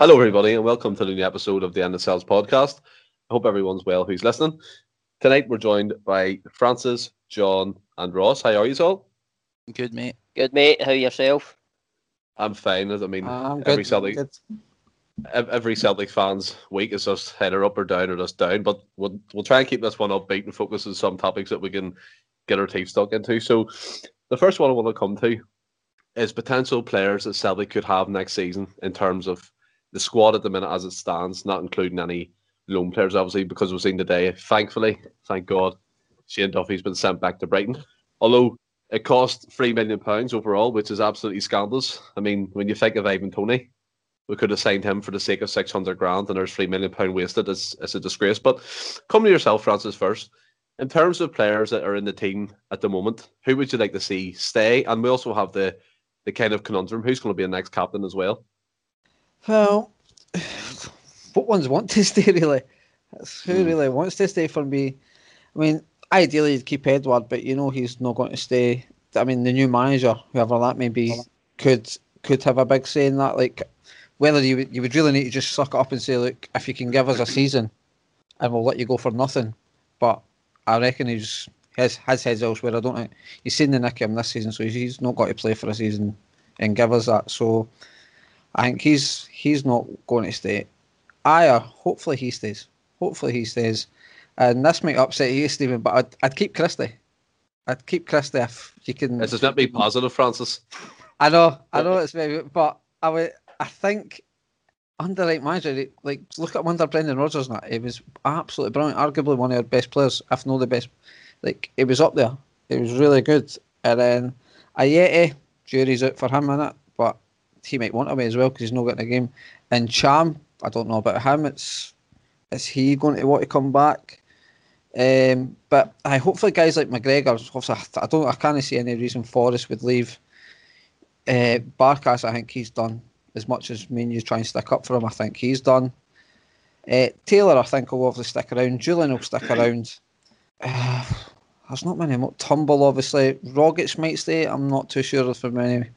Hello, everybody, and welcome to the new episode of the Endless Celts podcast. I hope everyone's well who's listening. Tonight, we're joined by Francis, John, and Ross. How are you all? Good, mate. Good, mate. How yourself? I'm fine. I mean, I'm every good, Celtic, good. every Celtic fans week is just header up or down or just down. But we'll we'll try and keep this one upbeat and focus on some topics that we can get our teeth stuck into. So, the first one I want to come to is potential players that Celtic could have next season in terms of the squad at the minute as it stands, not including any loan players, obviously, because we've seen today, thankfully, thank God, Shane Duffy's been sent back to Brighton. Although it cost three million pounds overall, which is absolutely scandalous. I mean, when you think of Ivan Toney, we could have signed him for the sake of six hundred grand, and there's three million pound wasted. It's, it's a disgrace. But come to yourself, Francis. First, in terms of players that are in the team at the moment, who would you like to see stay? And we also have the the kind of conundrum: who's going to be the next captain as well? Well, what ones want to stay really? That's who Hmm. really wants to stay for me. I mean, ideally you'd keep Edouard, but you know he's not going to stay. I mean, the new manager, whoever that may be, could could have a big say in that. Like, whether you would, you would really need to just suck it up and say, look, if you can give us a season, and we'll let you go for nothing. But I reckon he's his his head's elsewhere. I don't think he's seen the nick of him this season, so he's not got to play for a season and give us that. So I think he's he's not going to stay. Ajer, uh, hopefully he stays. Hopefully he stays. And this might upset you, Stephen, but I'd, I'd keep Christie. I'd keep Christie if you can. This is not be positive, Francis. I know, I know it's very, but I would, I think under right manager, like look at under Brendan Rodgers. and that, He was absolutely brilliant. Arguably one of our best players, if not the best. Like it was up there. It was really good. And then Ajeti, jury's out for him in it, but he might want away as well because he's not getting a game. And Cham, I don't know about him. It's is he going to want to come back? Um, but I hopefully guys like McGregor. I don't. I can't see any reason Forrest would leave. Uh, Barkas, I think he's done as much as me and you try and stick up for him. I think he's done. Uh, Taylor, I think will obviously stick around. Jullien will stick around. Uh, there's not many. Turnbull, obviously. Rogic might stay. I'm not too sure if for many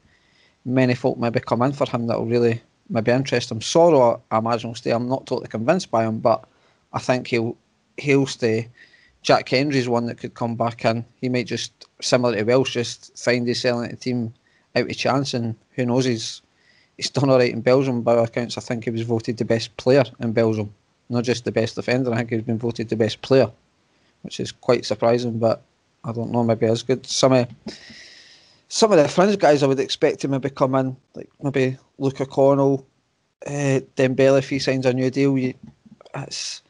many folk maybe come in for him that will really maybe interest him. Soro, I imagine will stay. I'm not totally convinced by him, but I think he'll he'll stay. Jack Hendry's one that could come back in. He might just similar to Welsh just find he's selling the team out of chance, and who knows? He's he's done all right in Belgium. By all accounts, I think he was voted the best player in Belgium, not just the best defender. I think he's been voted the best player, which is quite surprising. But I don't know, maybe as good. Some of some of the fringe guys I would expect to maybe come in, like maybe Luca Connell, uh, Dembele if he signs a new deal. You, it's,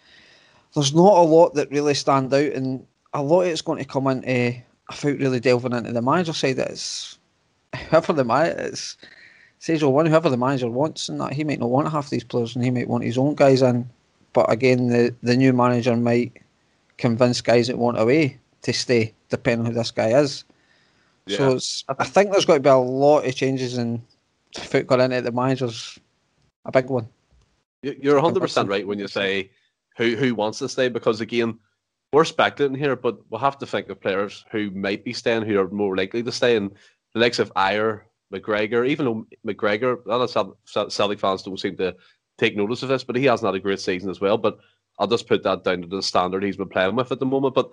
there's not a lot that really stand out, and a lot of it's going to come into without really delving into the manager side. It's whoever the manager says well one whoever the manager wants, and that he might not want half these players, and he might want his own guys in. But again, the the new manager might convince guys that want away to stay, depending on who this guy is. So it's, I think there's got to be a lot of changes in football into the manager's a big one. You- You're Second 100 percent right when you say who who wants to stay because again we're speculating here, but we'll have to think of players who might be staying who are more likely to stay. And the likes of Ajer, McGregor, even though McGregor, a lot of Cel- Cel- Celtic fans don't seem to take notice of this, but he hasn't had a great season as well. But I'll just put that down to the standard he's been playing with at the moment. But the li-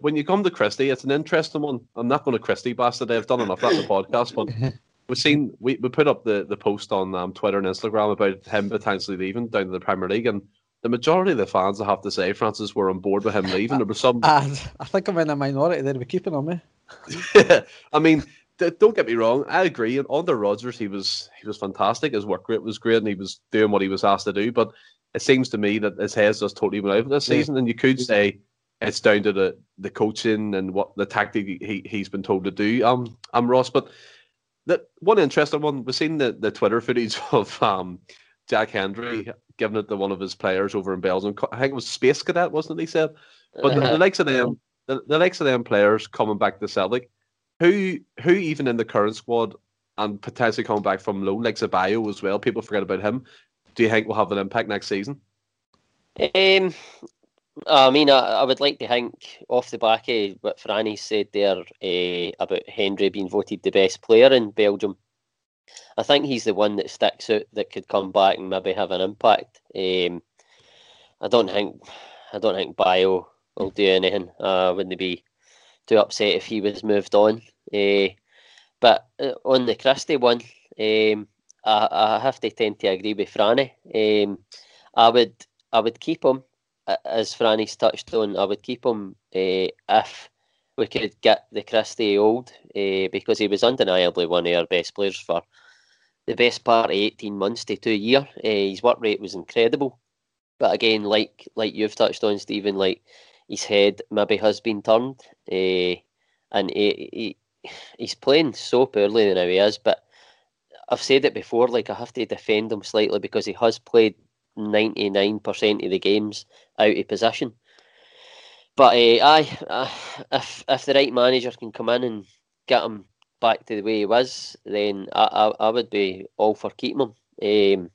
when you come to Christie, it's an interesting one. I'm not going to Christie today. I've done enough that in the podcast, but we've seen we, we put up the, the post on um, Twitter and Instagram about him potentially leaving down to the Premier League, and the majority of the fans, I have to say, Francis, were on board with him leaving. There was some, And I think I'm in a minority there. We're keeping on me. I mean, don't get me wrong, I agree. And under Rodgers, he was he was fantastic. His work rate was great, and he was doing what he was asked to do. But it seems to me that his head's just totally went out this Yeah. season, and you could say it's down to the the coaching and what the tactic he he's been told to do. Um, I'm Ross, but that one interesting one. We've seen the, the Twitter footage of um Jack Hendry giving it to one of his players over in Belgium. I think it was Space Cadet, wasn't it? He said, but the, the likes of them, the, the likes of them players coming back to Celtic, who who even in the current squad and potentially coming back from loan, like Zabayo as well. People forget about him. Do you think will have an impact next season? Um, I mean, I, I would like to think off the back of what Franny said there uh, about Hendry being voted the best player in Belgium. I think he's the one that sticks out that could come back and maybe have an impact. Um, I don't think I don't think Bayo will do anything. Uh, wouldn't be too upset if he was moved on. Uh, but on the Christie one, um, I, I have to tend to agree with Franny. Um, I would I would keep him as Franny's touched on. I would keep him uh, if we could get the Christie old uh, because he was undeniably one of our best players for the best part of 18 months to two year. Uh, his work rate was incredible. But again, like like you've touched on, Stephen, like his head maybe has been turned, and he, he he's playing so poorly now he is. But I've said it before, like I have to defend him slightly because he has played ninety nine percent of the games out of position. But uh, aye, uh, if if the right manager can come in and get him back to the way he was, then I I, I would be all for keeping him. Um,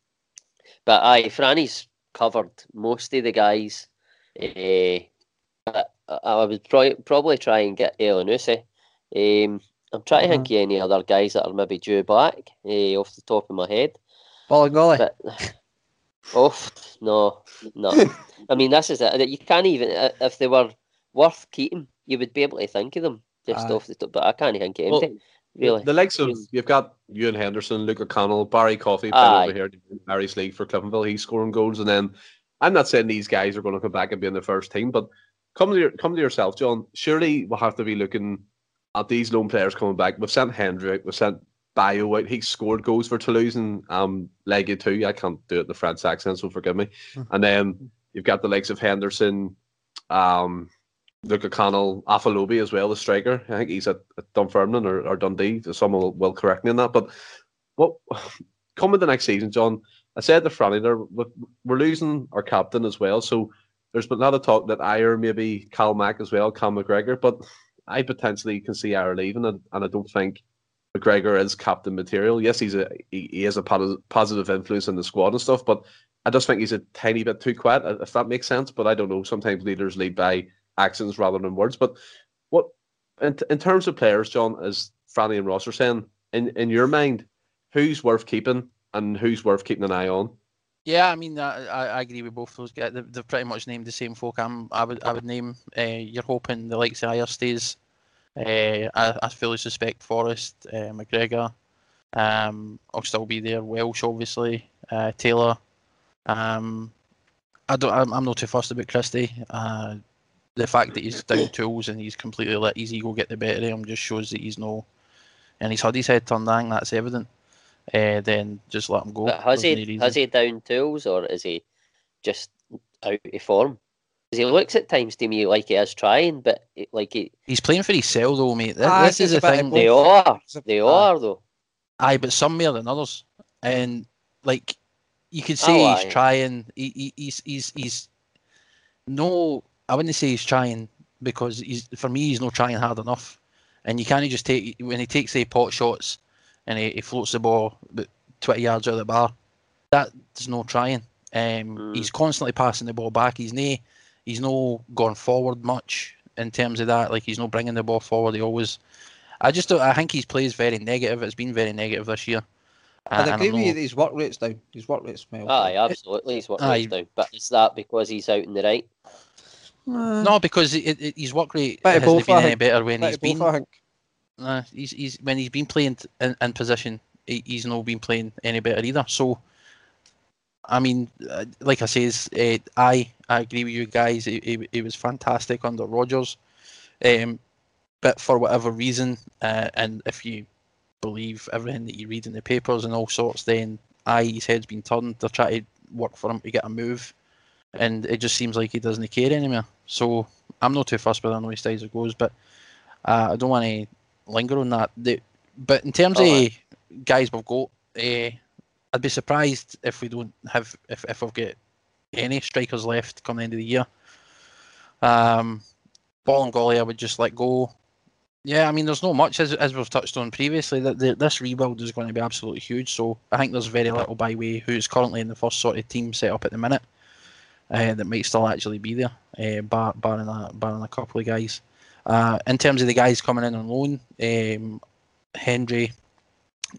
but aye, Franny's covered most of the guys. Uh, I would pro- probably try and get Elyounoussi. Um, I'm trying to think of any other guys that are maybe due back uh, off the top of my head. Bolingoli. But, oh no, no. I mean, this is it. You can't even uh, if they were worth keeping, you would be able to think of them just off the top. But I can't think of anything. Well, really. The likes of you've got Ewan Henderson, Luca Connell, Barry Coffey playing over here in Irish League for Cliftonville. He's scoring goals, and then I'm not saying these guys are going to come back and be in the first team, but come to your, come to yourself, John. Surely we'll have to be looking at these lone players coming back. We've sent Hendrick, we've sent Out. He scored goals for Toulouse and um Legia too. I can't do it in the French accent, so forgive me. Hmm. And then you've got the likes of Henderson, um, Luca Connell, Afolabi as well, the striker. I think he's at, at Dunfermline or, or Dundee. Someone will, will correct me on that. But what coming the next season, John? I said the Franny there, we're losing our captain as well. So there's been a lot of talk that Ajer, maybe Cal Mack as well, Cal McGregor. But I potentially can see Ajer leaving, and, and I don't think McGregor is captain material. Yes, he's a he, he is a positive influence in the squad and stuff, but I just think he's a tiny bit too quiet, if that makes sense. But I don't know. Sometimes leaders lead by actions rather than words. But what in, in terms of players, John, as Franny and Ross are saying, in, in your mind, who's worth keeping and who's worth keeping an eye on? Yeah, I mean, I, I agree with both those guys. They've, pretty much named the same folk. I'm, I would I would name. Uh, you're hoping the likes of Ajer stays. Uh, I, I fully suspect Forrest, uh, McGregor. Um, I'll still be there. Welsh, obviously. Uh, Taylor. Um, I don't. I'm, I'm not too fussed about Christie. Uh, the fact that he's down tools and he's completely let his ego get the better of him just shows that he's no, and he's had his head turned down. That's evident. Uh, then just let him go. But has he has he down tools or is he just out of form? Because he looks at times to me like he is trying, but like he, he's playing for himself though, mate. This, ah, this is the thing. They are, they are though. Aye, but some more than others, and like you could say oh, he's trying. He, he, he's he's he's no I wouldn't say he's trying because he's for me he's not trying hard enough, and you can't just take when he takes the pot shots and he, he floats the ball about twenty yards out of the bar. That's no trying. Um, mm. He's constantly passing the ball back. He's no, he's no gone forward much in terms of that. Like he's not bringing the ball forward. He always. I just don't. I think his play is very negative. It's been very negative this year. I'd agree with you that his work rate's down. His work rate's well. Aye, absolutely. His work rate's down. But is that because he's out in the right? Uh, no, because it, it, his work rate hasn't both, been any better when he's been. Both, uh, he's, he's when he's been playing in, in position, he, he's not been playing any better either. So, I mean, uh, like I says, uh, I I agree with you guys. It, it, was fantastic under Rodgers, um, but for whatever reason, uh, and if you believe everything that you read in the papers and all sorts, then I his head's been turned. They're trying to work for him to get a move and it just seems like he doesn't care anymore. So I'm not too fussed with how he stays or goes, but uh, I don't want to linger on that. The, but in terms oh, of guys we've got, uh, I'd be surprised if we don't have if, if we've got any strikers left come the end of the year. Um, Bolingoli, I would just let go. Yeah, I mean, there's not much as, as we've touched on previously. That this rebuild is going to be absolutely huge. So I think there's very little by way who's currently in the first sort of team set up at the minute uh, that might still actually be there, uh, bar, barring, a, barring a couple of guys. Uh, in terms of the guys coming in on loan, um, Hendry,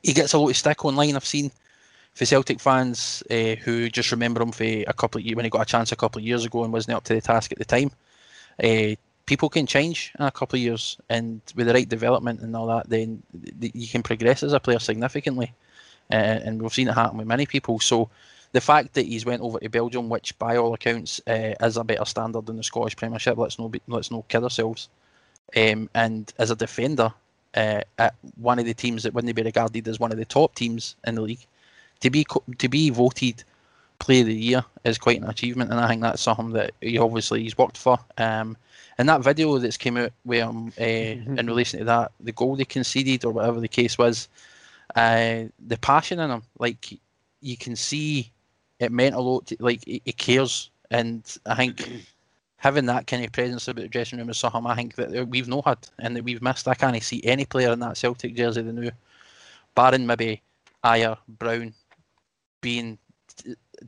he gets a lot of stick online. I've seen for Celtic fans uh, who just remember him for a couple of years when he got a chance a couple of years ago and wasn't up to the task at the time. Uh, people can change in a couple of years, and with the right development and all that, then you can progress as a player significantly. Uh, and we've seen it happen with many people. So the fact that he's went over to Belgium, which by all accounts is a better standard than the Scottish Premiership, let's not let's not kid ourselves. Um, and as a defender at one of the teams that wouldn't be regarded as one of the top teams in the league, to be to be voted Player of the Year is quite an achievement, and I think that's something that he obviously he's worked for. Um, and that video that's came out where um, uh, in relation to that, the goal they conceded or whatever the case was, uh, the passion in him, like you can see, it meant a lot. To, like he cares, and I think having that kind of presence about the dressing room is something I think that we've not had and that we've missed. I can't see any player in that Celtic jersey the new, barring maybe Ajer, Brown, being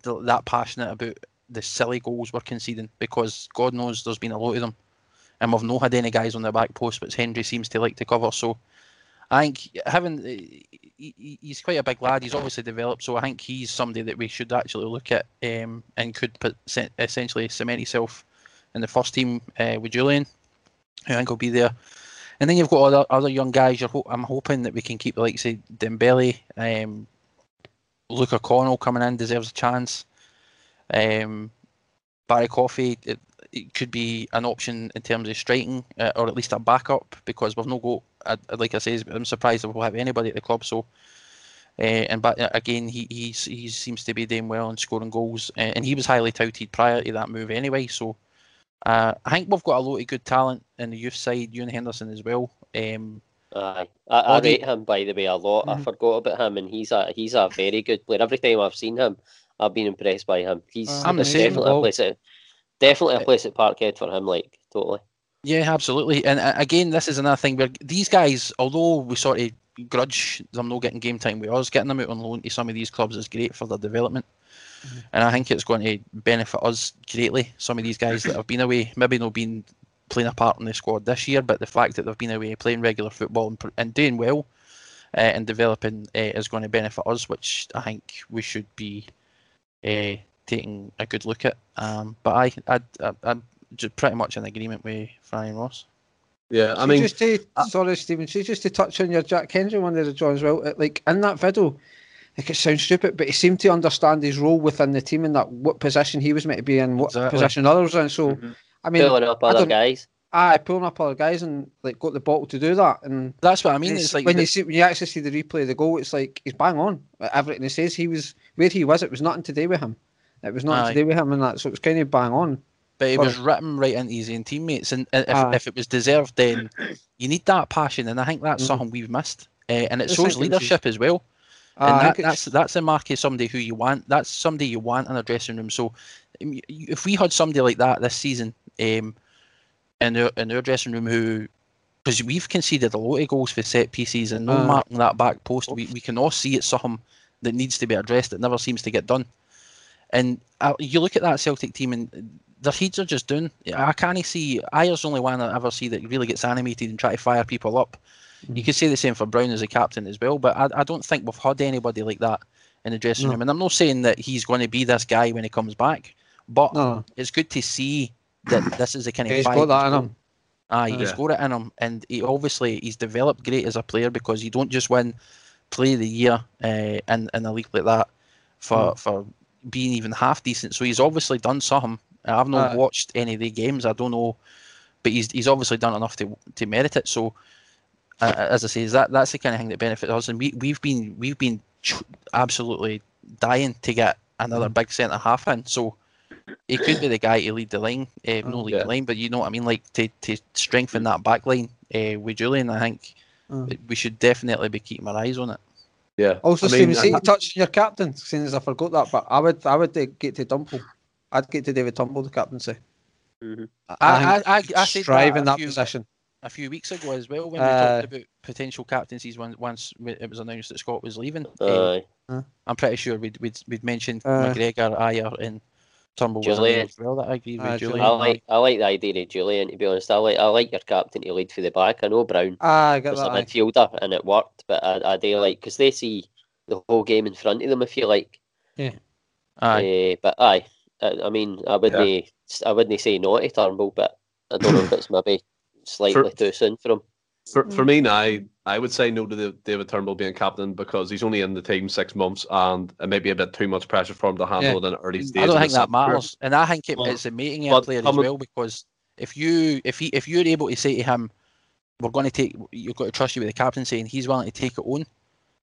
that passionate about the silly goals we're conceding because God knows there's been a lot of them and we've not had any guys on the back post, but Hendry seems to like to cover. So I think having he, he's quite a big lad. He's obviously developed, so I think he's somebody that we should actually look at um, and could put, essentially cement himself in the first team uh, with Jullien, who I think will be there. And then you've got other other young guys. Ho- I'm hoping that we can keep the likes of Dembele, um, Luca Connell coming in deserves a chance. Um, Barry Coffey, it, it could be an option in terms of striking, uh, or at least a backup, because we've no go. Uh, like I say, I'm surprised we'll have anybody at the club. So, uh, and but uh, again, he he's, he seems to be doing well and scoring goals, uh, and he was highly touted prior to that move anyway. So, uh, I think we've got a lot of good talent in the youth side. Ewan Henderson as well. Um, Aye, I, I rate him by the way a lot. Mm-hmm. I forgot about him, and he's a he's a very good player. Every time I've seen him, I've been impressed by him. He's uh, definitely a place at definitely a place at Parkhead for him. Like totally. Yeah, absolutely. And uh, again, this is another thing where these guys, although we sort of grudge them not getting game time with us, getting them out on loan to some of these clubs is great for their development. Mm-hmm. And I think it's going to benefit us greatly. Some of these guys that have been away, maybe not been playing a part in the squad this year, but the fact that they've been away playing regular football and, and doing well uh, and developing uh, is going to benefit us, which I think we should be uh, taking a good look at. Um, but I, I, I, I'm just pretty much in agreement with Franny Ross. Yeah, I mean, just to, uh, sorry, Stephen. See, just to touch on your Jack Hendry one there, John, as well. Like in that video, like it sounds stupid, but he seemed to understand his role within the team and that what position he was meant to be in, what exactly. position others in. So. Mm-hmm I mean, pulling up other guys. Aye, pulling up other guys and like got the bottle to do that, and that's what I mean. It's, it's like when the... you see when you actually see the replay of the goal, it's like he's bang on. Everything he says, he was where he was. It was nothing to do with him. It was nothing Aye. to do with him, and that so it was kind of bang on. But it was written right into his own teammates, and if, if it was deserved, then you need that passion, and I think that's mm. something we've missed, uh, and it shows leadership as well. And uh, that, that's that's a mark of somebody who you want. That's somebody you want in a dressing room. So, if we had somebody like that this season, um, in their in their dressing room who because we've conceded a lot of goals for set pieces and no uh, marking that back post. We, we can all see it's something that needs to be addressed that never seems to get done. And uh, you look at that Celtic team and their heads are just down. I can't see. Ajer's only one I ever see that really gets animated and try to fire people up. Mm-hmm. You could say the same for Brown as a captain as well, but I, I don't think we've had anybody like that in the dressing no. room. And I'm not saying that he's going to be this guy when he comes back, but no. it's good to see that this is the kind of he's got that in him. Ah, he's yeah. got it in him, and he obviously he's developed great as a player because you don't just win play of the year uh, in in a league like that for mm. for being even half decent. So he's obviously done something. I've not uh, watched any of the games. I don't know, but he's he's obviously done enough to to merit it. So uh, as I say, is that that's the kind of thing that benefits us, and we we've been we've been absolutely dying to get another mm. big centre half in. So he could be the guy to lead the line, uh, no lead yeah. the line, but you know what I mean, like to, to strengthen that back line uh, with Jullien. I think mm. we should definitely be keeping our eyes on it. Yeah. Also, I Stephen, see, you touched your captain, seeing as I forgot that, but I would, I would uh, get to Turnbull. I'd get to David Turnbull, the captaincy. Mm-hmm. I, I, I, I, said strive that in that few, position a few weeks ago as well when we uh, talked about potential captaincies when, once it was announced that Scott was leaving. Uh, I'm pretty sure we'd we'd, we'd mentioned uh, McGregor, Ajer, and Turnbull Jullien. well. That I agree with uh, Jullien. I like I like the idea of Jullien To be honest, I like I like your captain to lead for the back. I know Brown ah, I was a midfielder and it worked, but I, I do like because they see the whole game in front of them. If you like, yeah. Aye. Uh, but aye, I, I mean, I wouldn't yeah. I wouldn't say no to Turnbull, but I don't know if it's maybe slightly for, too soon for him. For, for mm. me now, I would say no to the David Turnbull being captain because he's only in the team six months and it may be a bit too much pressure for him to handle yeah. in an early stage. I don't think that matters, and I think it, well, it's a meeting a player as well because if you if he if you're able to say to him, "We're going to take," you've got to trust you with the captaincy, and he's willing to take it on,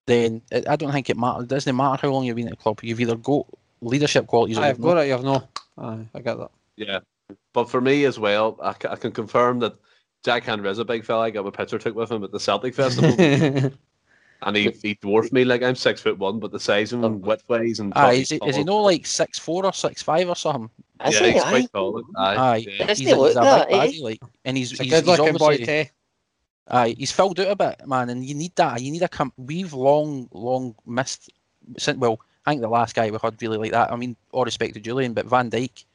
then it, I don't think it matters. It doesn't matter how long you've been at the club. You've either got leadership qualities. I've got it. You've no. Aye, I get that. Yeah, but for me as well, I, I can confirm that Jack Hendry is a big fella. I got a picture took with him at the Celtic Festival. and he, he dwarfed me like I'm six foot one, but the size of him, oh. width wise, and aye, is he, is he no like six four or six five or something? Is yeah, he, he's aye? quite tall. Aye, aye. Yeah. He's, he's, he's a big baddie, like, and he's, he's, a good looking boy too. Aye, he's filled out a bit, man, and you need that. You need a comp. We've long, long missed. Since well, I think the last guy we had really like that. I mean, all respect to Jullien, but Van Dijk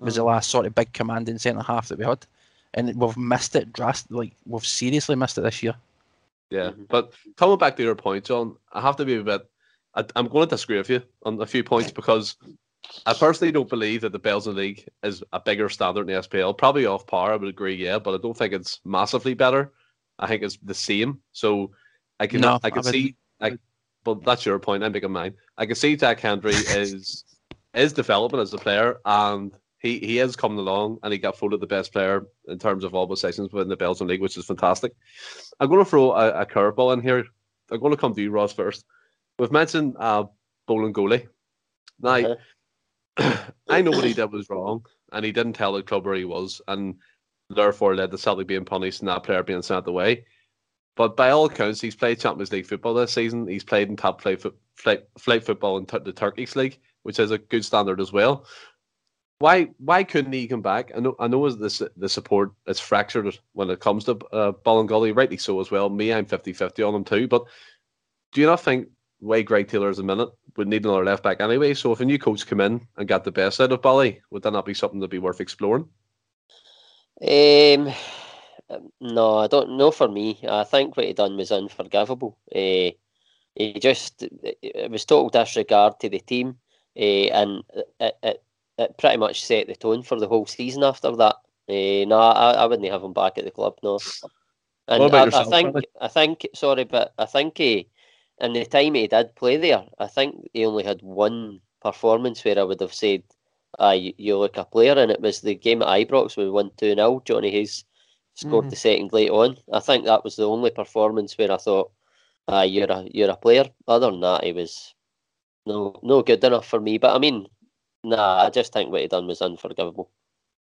was mm. the last sort of big commanding centre half that we had and we've missed it drastically. Like we've seriously missed it this year. Yeah, mm-hmm. but coming back to your point, John, I have to be a bit. I, am going to disagree with you on a few points because I personally don't believe that the Belgian League is a bigger standard in the SPL. Probably off par, I would agree, yeah, but I don't think it's massively better. I think it's the same. So I can no, I can I see. I, but that's your point. I'm making mine. I can see Jack Hendry is is developing as a player, and he he has come along and he got voted the best player in terms of all positions within the Belgian league, which is fantastic. I'm going to throw a, a curveball in here. I'm going to come to you, Ross, first. We've mentioned uh, Bolingoli. Now, uh-huh. I know what he did was wrong, and he didn't tell the club where he was, and therefore led to Celtic being punished and that player being sent away. But by all accounts, he's played Champions League football this season. He's played in top flight, flight, flight football in the Turkish league, which is a good standard as well. Why why couldn't he come back? I know I know the the support is fractured when it comes to uh, Bolingoli, rightly so as well. Me, I'm 50-50 on him too. But do you not think way Greg Taylor is a minute would need another left back anyway? So if a new coach come in and got the best out of Bali, would that not be something to be worth exploring? Um, no, I don't know. For me, I think what he done was unforgivable. Uh, he just it was total disregard to the team, uh, and it, it it pretty much set the tone for the whole season after that. Uh, no, I, I wouldn't have him back at the club. No, and I, yourself, I, think? I think sorry, but I think he in the time he did play there, I think he only had one performance where I would have said, "Ah, you, you look a player," and it was the game at Ibrox where we won two 0 Johnny Hayes scored mm. the second late on. I think that was the only performance where I thought, "Ah, you're a you're a player." Other than that, he was no no good enough for me. But I mean, Nah, I just think what he done was unforgivable.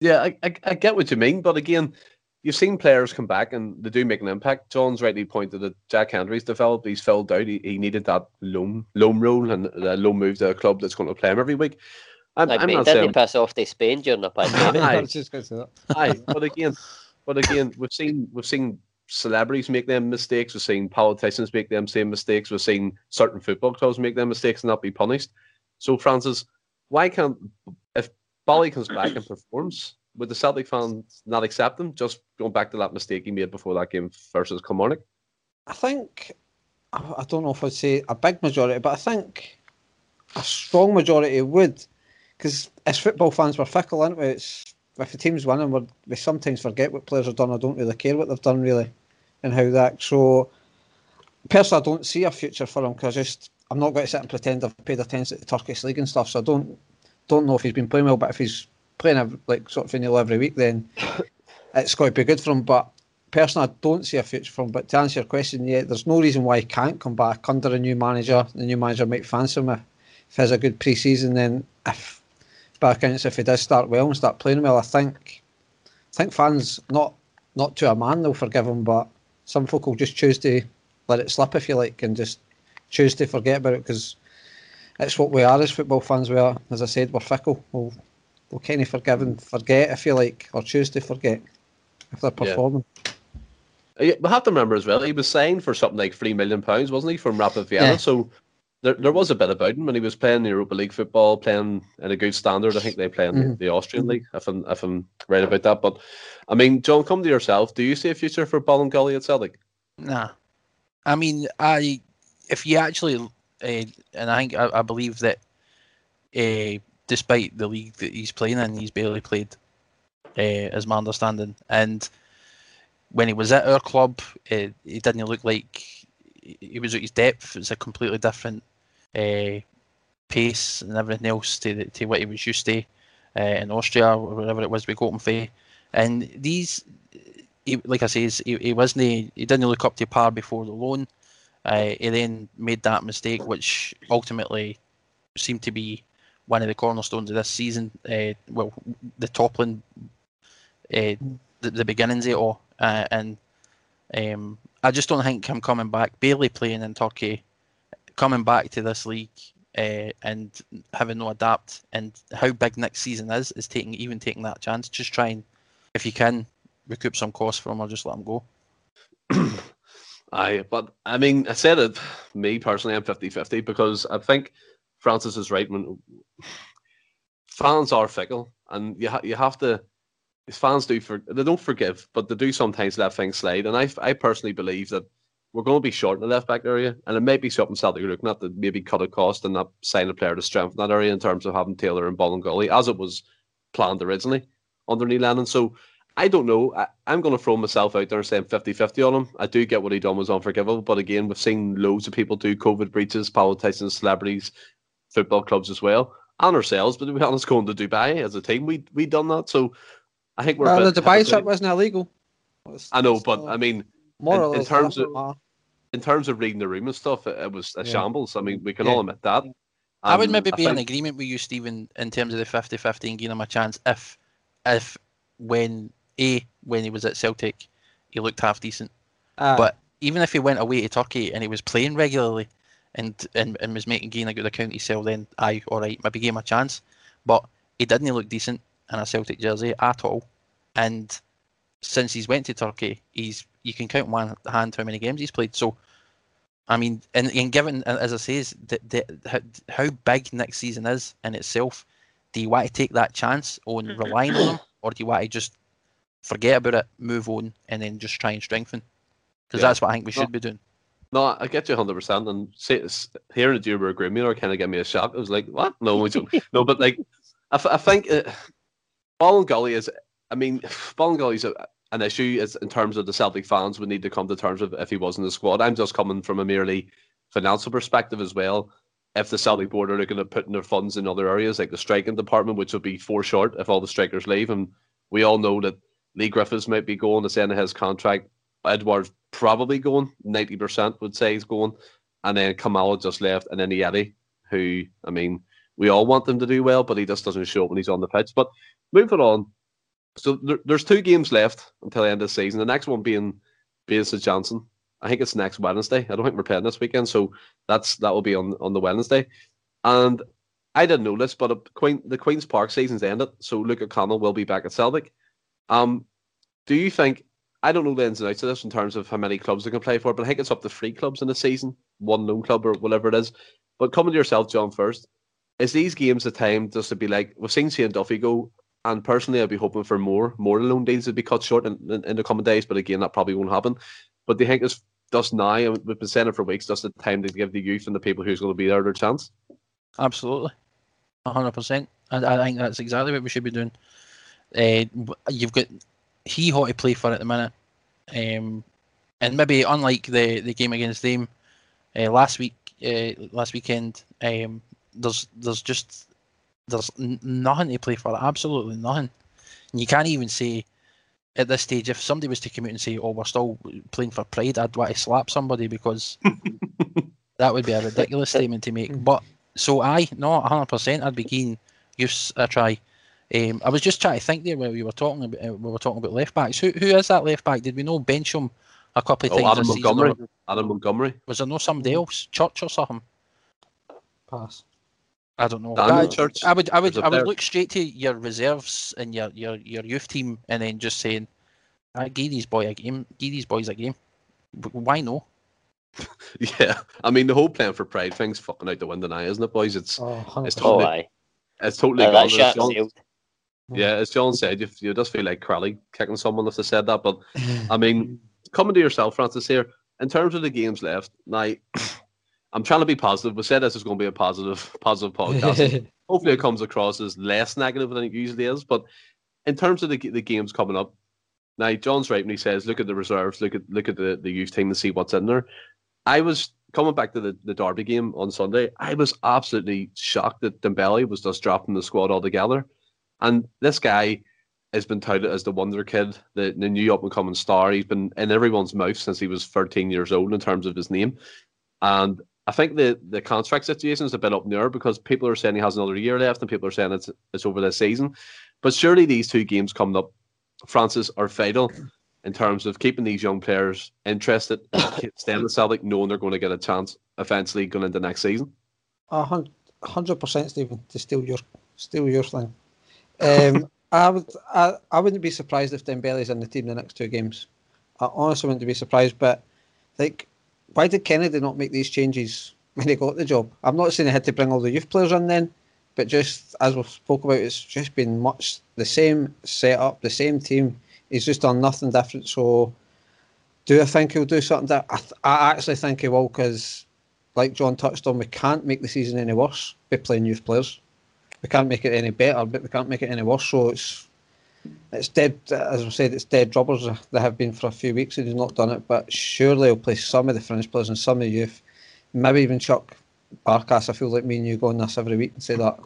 Yeah, I, I, I get what you mean, but again, you've seen players come back and they do make an impact. John's rightly pointed that Jack Hendry's developed. He's filled out. He, he needed that loan loan role and a loan move to a club that's going to play him every week. I'm, like, I'm mate, not didn't saying... pass off to Spain during the pandemic. I was just going to say that. Aye, but again, but again, we've seen we've seen celebrities make them mistakes. We've seen politicians make them same mistakes. We've seen certain football clubs make them mistakes and not be punished. So, Francis, why can't if Bali comes back and performs, would the Celtic fans not accept him? Just going back to that mistake he made before that game versus Kilmarnock. I think I don't know if I'd say a big majority, but I think a strong majority would, because as football fans we're fickle, aren't we? It's if the team's winning, we we sometimes forget what players have done. I don't really care what they've done really, and how that. So personally, I don't see a future for him because just I'm not going to sit and pretend I've paid attention to the Turkish league and stuff. So I don't don't know if he's been playing well, but if he's playing like sort of nil every week, then it's going to be good for him. But personally, I don't see a future for him. But to answer your question, yeah, there's no reason why he can't come back under a new manager. The new manager might fancy him if, if he has a good pre-season. Then if by accounts, if he does start well and start playing well, I think I think fans not not to a man they'll forgive him, but some folk will just choose to let it slip if you like and just choose to forget about it because it's what we are as football fans. We are, as I said, we're fickle. We'll, we'll kind of forgive and forget if you like, or choose to forget if they're performing. Yeah. We have to remember as well, he was signed for something like three million pounds, wasn't he, from Rapid Vienna? Yeah. So there, there was a bit about him when he was playing the Europa League football, playing in a good standard. I think they play in mm-hmm. the, the, Austrian league, if I'm if I'm right about that. But I mean, John, come to yourself. Do you see a future for Bolingoli at Celtic? Nah, I mean, I if you actually, uh, and I think I, I believe that, uh, despite the league that he's playing in, he's barely played, uh, as my understanding. And when he was at our club, uh, he didn't look like he was at his depth. It was a completely different uh, pace and everything else to to what he was used to uh, in Austria or wherever it was we got him for. And these, he, like I say, he, he wasn't he didn't look up to par before the loan. Uh, he then made that mistake, which ultimately seemed to be one of the cornerstones of this season. Uh, well, the toppling, uh, the, the beginnings of it all, uh, and um, I just don't think him coming back, barely playing in Turkey, coming back to this league uh, and having no adapt and how big next season is is taking even taking that chance. Just try and if you can recoup some costs from him or just let him go. Aye, but I mean, I said it. Me personally, I'm 50-50 because I think Francis is right. When fans are fickle, and you ha- you have to. Fans do for they don't forgive, but they do sometimes let things slide. And I, I personally believe that we're going to be short in the left back area, and it may be something Celtic are looking at to maybe cut a cost and not sign a player to strengthen that area in terms of having Taylor and Bolingoli, as it was planned originally under Neil Lennon. So I don't know. I, am going to throw myself out there and saying 50 50 on him. I do get what he done was unforgivable, but again, we've seen loads of people do COVID breaches, politicians, celebrities, football clubs as well, and ourselves. But to be honest, going to Dubai as a team, we we done that. So I think we're. Well, the Dubai trip wasn't illegal. I know, but uh, I mean, in, in terms of in terms of reading the room and stuff, it, it was a yeah. shambles. I mean, we can yeah. all admit that. I would maybe I be think... in agreement with you, Stephen, in terms of the 50-50 and giving him a chance if, if when a when he was at Celtic, he looked half decent. Uh, but even if he went away to Turkey and he was playing regularly, and and, and was making gain a good account himself, then I all right, maybe give him a chance. But he didn't look decent in a Celtic jersey at all, and since he's went to Turkey, he's you can count one hand how many games he's played. So, I mean, and, and given as I say, is the, the, how big next season is in itself, do you want to take that chance on mm-hmm. relying on him, or do you want to just forget about it, move on, and then just try and strengthen? Because yeah. that's what I think we should no, be doing. No, I get you 100%. And say, hearing that you were agreeing with me, kind of gave me a shock. I was like, what? No, we don't. no, but like, I, I think uh, is, I mean, Bolingoli is an issue is in terms of the Celtic fans would need to come to terms with if he was in the squad. I'm just coming from a merely financial perspective as well. If the Celtic board are looking at putting their funds in other areas like the striking department, which would be four short if all the strikers leave, and we all know that Leigh Griffiths might be going the end of his contract. Edouard's probably going, ninety percent would say he's going, and then Klimala just left, and then Yeti, who I mean, we all want them to do well, but he just doesn't show up when he's on the pitch. But moving on, so there, there's two games left until the end of the season. The next one being being St Johnstone. I think it's next Wednesday. I don't think we're playing this weekend, so that's that will be on on the Wednesday. And I didn't know this, but Queen the Queens Park season's ended, so Luca Connell will be back at Celtic. Um, do you think? I don't know the ins and outs of this in terms of how many clubs they can play for, but I think it's up to three clubs in the season, one lone club or whatever it is. But coming to yourself, John, first, is these games the time just to be like we've seen Shane Duffy go and personally, I'd be hoping for more more loan deals to be cut short in, in, in, the coming days. But again, that probably won't happen. But do you think it's just now, and we've been saying it for weeks, just the time to give the youth and the people who's going to be there their chance? Absolutely, hundred percent. And I think that's exactly what we should be doing. Uh, you've got he hot to play for at the minute, um, and maybe unlike the the game against them uh, last week, uh, last weekend, um, there's there's just there's nothing to play for. Absolutely nothing. And you can't even say at this stage if somebody was to come out and say, "Oh, we're still playing for pride," I'd want to slap somebody because that would be a ridiculous statement to make. But so I, no, hundred percent, I'd be keen. Use a try. Um, I was just trying to think there while we were talking about uh, we were talking about left backs. Who who is that left back? Did we know Bencham a couple of oh, times? Adam Montgomery. Adam Montgomery. Was there no somebody else? Church or something? Pass. I don't know. I, Church, I would, I would, I would look straight to your reserves and your, your, your youth team, and then just saying, "I give these boy a game, give these boys a game." Why no? yeah, I mean the whole plan for Pride thing's fucking out the window now, isn't it, boys? It's oh, it's totally, oh, it's totally gone. Yeah, as John said, you, you just feel like Crowley kicking someone if they said that. But I mean, coming to yourself, Francis, here in terms of the games left, now I'm trying to be positive. We said this is going to be a positive, positive podcast. Hopefully, it comes across as less negative than it usually is. But in terms of the the games coming up, now John's right when he says, "Look at the reserves, look at look at the, the youth team to see what's in there." I was coming back to the, the Derby game on Sunday. I was absolutely shocked that Dembele was just dropping the squad altogether, and this guy has been touted as the wonder kid, the, the new up and coming star. He's been in everyone's mouth since he was 13 years old in terms of his name, and I think the the contract situation is a bit up in because people are saying he has another year left, and people are saying it's it's over this season. But surely these two games coming up, Francis, are vital in terms of keeping these young players interested, staying at Celtic, knowing they're going to get a chance eventually going into next season. Hundred percent, Stephen. To steal your steal your thing. Um, I would I, I wouldn't be surprised if Dembele's in the team the next two games. I honestly wouldn't be surprised, but like why did Kennedy not make these changes when he got the job? I'm not saying he had to bring all the youth players in then, but just as we spoke about, it's just been much the same setup, the same team. He's just done nothing different. So, do I think he'll do something that I, th- I actually think he will? Because, like John touched on, we can't make the season any worse by playing youth players. We can't make it any better, but we can't make it any worse. So it's it's dead. As I said, it's dead rubbers. They have been for a few weeks. And he's not done it, but surely he'll play some of the French players and some of the youth. Maybe even Chuck Barkas. I feel like me and you go on this every week and say that.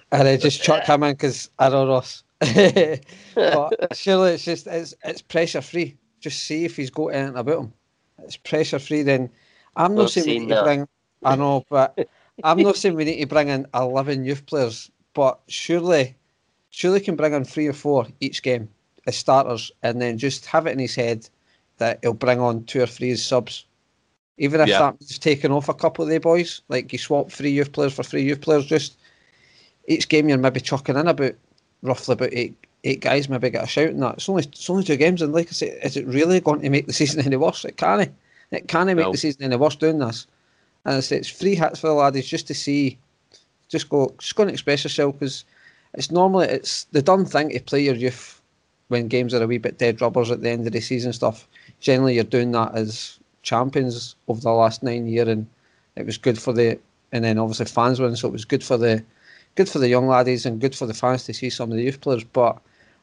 and I just chuck him in because I don't know. but surely it's just it's it's pressure free. Just see if he's got anything about him. It's pressure free. Then I'm not saying that. I know, but I'm not saying we need to bring in eleven youth players. But surely surely can bring in three or four each game as starters and then just have it in his head that he'll bring on two or three as subs. Even if yeah. that means taking off a couple of the boys, like you swap three youth players for three youth players, just each game you're maybe chucking in about roughly about eight eight guys maybe get a shout in that. It's only it's only two games and like I say, is it really going to make the season any worse? It can't. It can't make no. the season any worse doing this. And I say it's free hats for the laddies just to see, just go, just go and express yourself because it's normally it's the done thing to play your youth when games are a wee bit dead rubbers at the end of the season stuff. Generally, you're doing that as champions over the last nine year, and it was good for the and then obviously fans win, so it was good for the good for the young laddies and good for the fans to see some of the youth players. But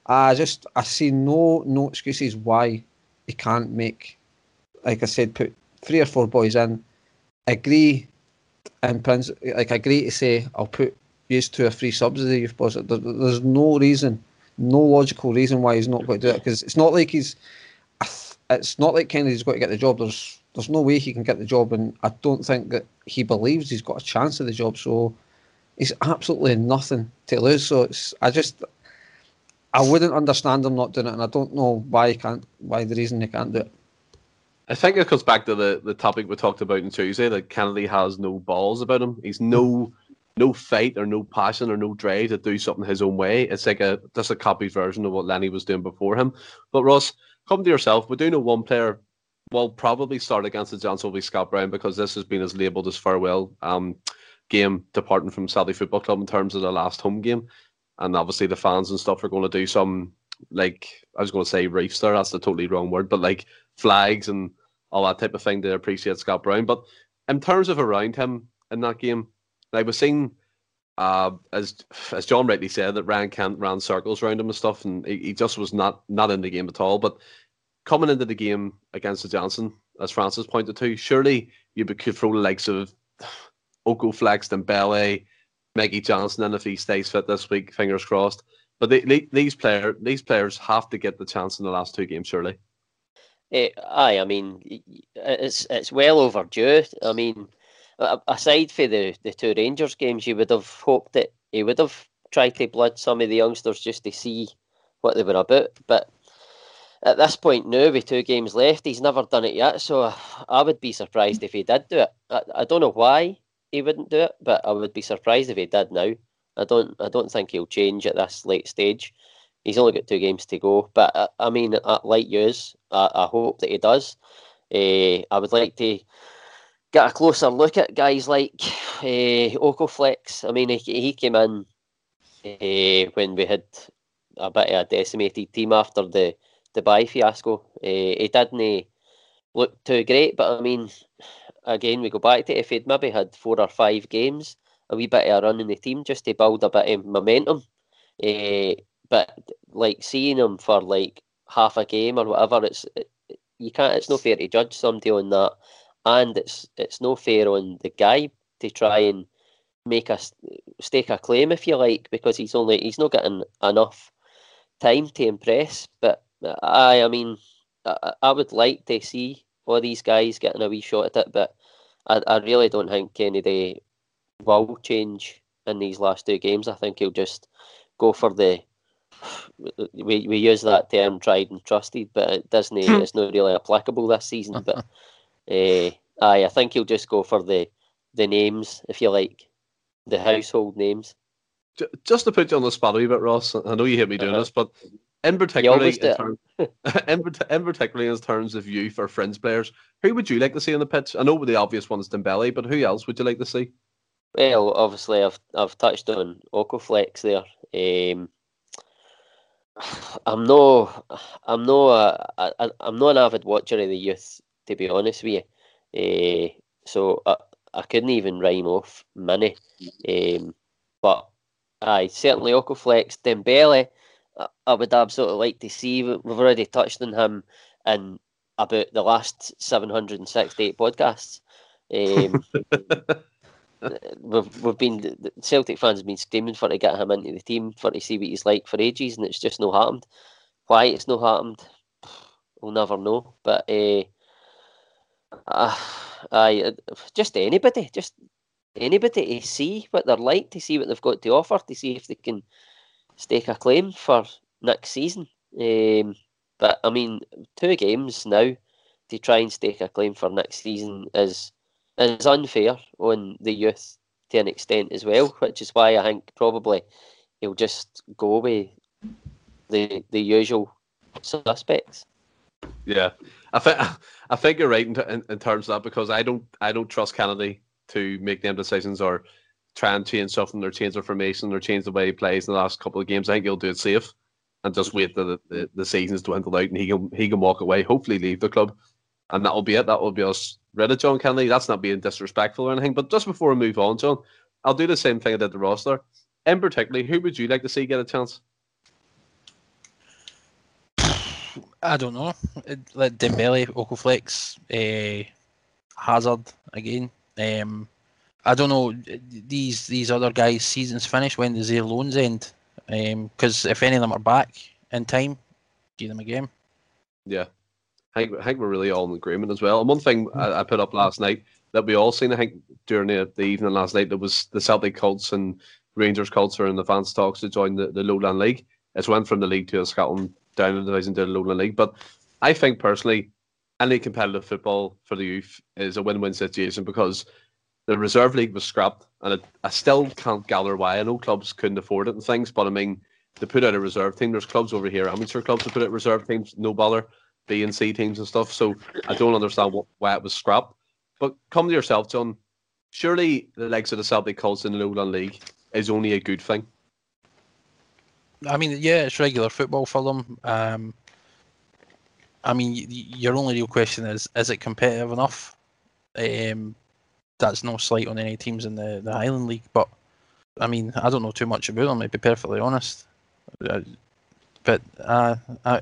I just I see no no excuses why he can't make, like I said, put three or four boys in. Agree, and Prince like agree to say I'll put use two or three subs of the youth boss. There, there's no reason, no logical reason why he's not going to do it because it's not like he's. It's not like Kennedy's got to get the job. There's there's no way he can get the job, and I don't think that he believes he's got a chance of the job. So he's absolutely nothing to lose. So it's I just I wouldn't understand him not doing it, and I don't know why he can't. Why the reason he can't do it. I think it comes back to the, the topic we talked about on Tuesday that Kennedy has no balls about him. He's no no fight or no passion or no drive to do something his own way. It's like a just a copied version of what Lenny was doing before him. But Ross, come to yourself. We do know one player will probably start against the will be Scott Brown because this has been as labelled as farewell um, game departing from Celtic Football Club in terms of the last home game. And obviously the fans and stuff are going to do some like I was going to say reefs there. That's the totally wrong word, but like flags and all that type of thing to appreciate Scott Brown. But in terms of around him in that game, I was seeing, uh, as as John rightly said, that Ryan Kent ran circles around him and stuff, and he, he just was not not in the game at all. But coming into the game against the Johnstone, as Francis pointed to, surely you could throw the likes of Okoflex, Dembele, Mikey Johnston, and if he stays fit this week, fingers crossed. But they, they, these player these players have to get the chance in the last two games, surely. It, aye, I mean, it's it's well overdue. I mean, aside for the, the two Rangers games, you would have hoped that he would have tried to blood some of the youngsters just to see what they were about. But at this point now, with two games left, he's never done it yet. So I would be surprised if he did do it. I, I don't know why he wouldn't do it, but I would be surprised if he did now. I don't I don't think he'll change at this late stage. He's only got two games to go, but uh, I mean, uh, like yours, I, I hope that he does. Uh, I would like to get a closer look at guys like uh, Okoflex. I mean, he, he came in uh, when we had a bit of a decimated team after the Dubai fiasco. Uh, he didn't look too great, but I mean, again, we go back to it, if he'd maybe had four or five games, a wee bit of a run in the team just to build a bit of momentum. Uh, but like seeing him for like half a game or whatever, it's it, you can't. It's no fair to judge somebody on that, and it's it's no fair on the guy to try and make a stake a claim if you like because he's only he's not getting enough time to impress. But I, I mean, I, I would like to see all these guys getting a wee shot at it, but I, I really don't think Kennedy will change in these last two games. I think he'll just go for the we, we use that term tried and trusted, but it doesn't hmm. it's not really applicable this season. But uh, aye, I think he'll just go for the the names, if you like, the household names. Just to put you on the spot a wee bit, Ross. I know you hate me doing uh-huh. this, but in particular, in, term, in, in, particularly in terms of youth or friends players, who would you like to see in the pitch? I know the obvious one is Dembele, but who else would you like to see? Well, obviously, I've I've touched on Okoflex there. Um, I'm no, I'm no, a, a, I'm not an avid watcher of the youth, to be honest with you. Uh, so I, I couldn't even rhyme off many. Um, but I certainly Okoflex, Dembele. I would absolutely like to see. We've already touched on him in about the last 768 podcasts. Um, we've we've been Celtic fans have been screaming for to get him into the team for to see what he's like for ages, and it's just no happened. Why it's no happened, we'll never know. But uh, uh, I just anybody, just anybody to see what they're like, to see what they've got to offer, to see if they can stake a claim for next season. Um, but I mean, two games now to try and stake a claim for next season is is unfair on the youth to an extent as well, which is why I think probably he'll just go with the the usual suspects. Yeah, I think I think you're right in, in, in terms of that because I don't I don't trust Kennedy to make them decisions or try and change something or change the formation or change the way he plays in the last couple of games. I think he'll do it safe and just wait the the, the season's dwindled out and he can he can walk away, hopefully leave the club, and that'll be it. That will be us rid of John Kennedy. That's not being disrespectful or anything. But just before we move on, John, I'll do the same thing I did the roster. In particular, who would you like to see get a chance? I don't know. Like Dembele, Okoflex, uh, Hazard again. Um, I don't know these these other guys' seasons finish. When does their loans end? Because um, if any of them are back in time, give them a game. Yeah, I think, I think we're really all in agreement as well. And one thing I, I put up last night that we all seen, I think, during the, the evening last night, there was the Celtic Colts and Rangers Colts are in the fans talks to join the, the Lowland League. It's went from the league to Scotland down the division to the Lowland League. But I think personally, any competitive football for the youth is a win-win situation because the reserve league was scrapped, and it, I still can't gather why. I know clubs couldn't afford it and things, but I mean, to put out a reserve team, there's clubs over here, amateur clubs to put out reserve teams, no bother, B and C teams and stuff. So I don't understand what, why it was scrapped. But come to yourself, John. Surely the legs of the Celtic Colts in the Lowland League is only a good thing. I mean, yeah, it's regular football for them. Um, I mean, your only real question is: is it competitive enough? Um, that's no slight on any teams in the, the Highland League, but I mean, I don't know too much about them, to be perfectly honest. Uh, but uh, I,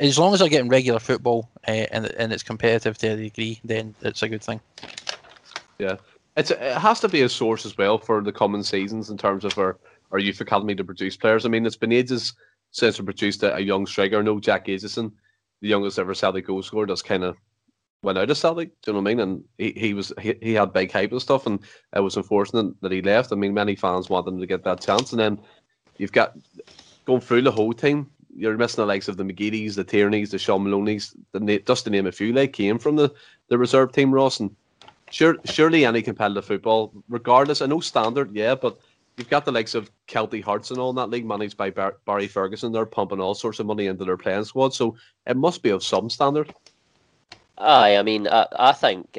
as long as they're getting regular football uh, and and it's competitive to a degree, then it's a good thing. Yeah, it's it has to be a source as well for the coming seasons in terms of our, our youth academy to produce players. I mean, it's been ages since we produced a, a young striker. No, Jack Aitchison, the youngest ever Celtic goal scorer, that's kind of went out of Celtic. Do you know what I mean? And he, he was he, he had big hype and stuff, and it was unfortunate that he left. I mean, many fans wanted him to get that chance, and then you've got going through the whole team. You're missing the likes of the McGeadys, the Tierneys, the Shaun Maloney's, the, just to name a few, like came from the, the reserve team, Ross. And sure, surely any competitive football, regardless, I know standard, yeah, but you've got the likes of Kelty Hearts and all in that league managed by Bar- Barry Ferguson. They're pumping all sorts of money into their playing squad, so it must be of some standard. Aye, I mean, I, I think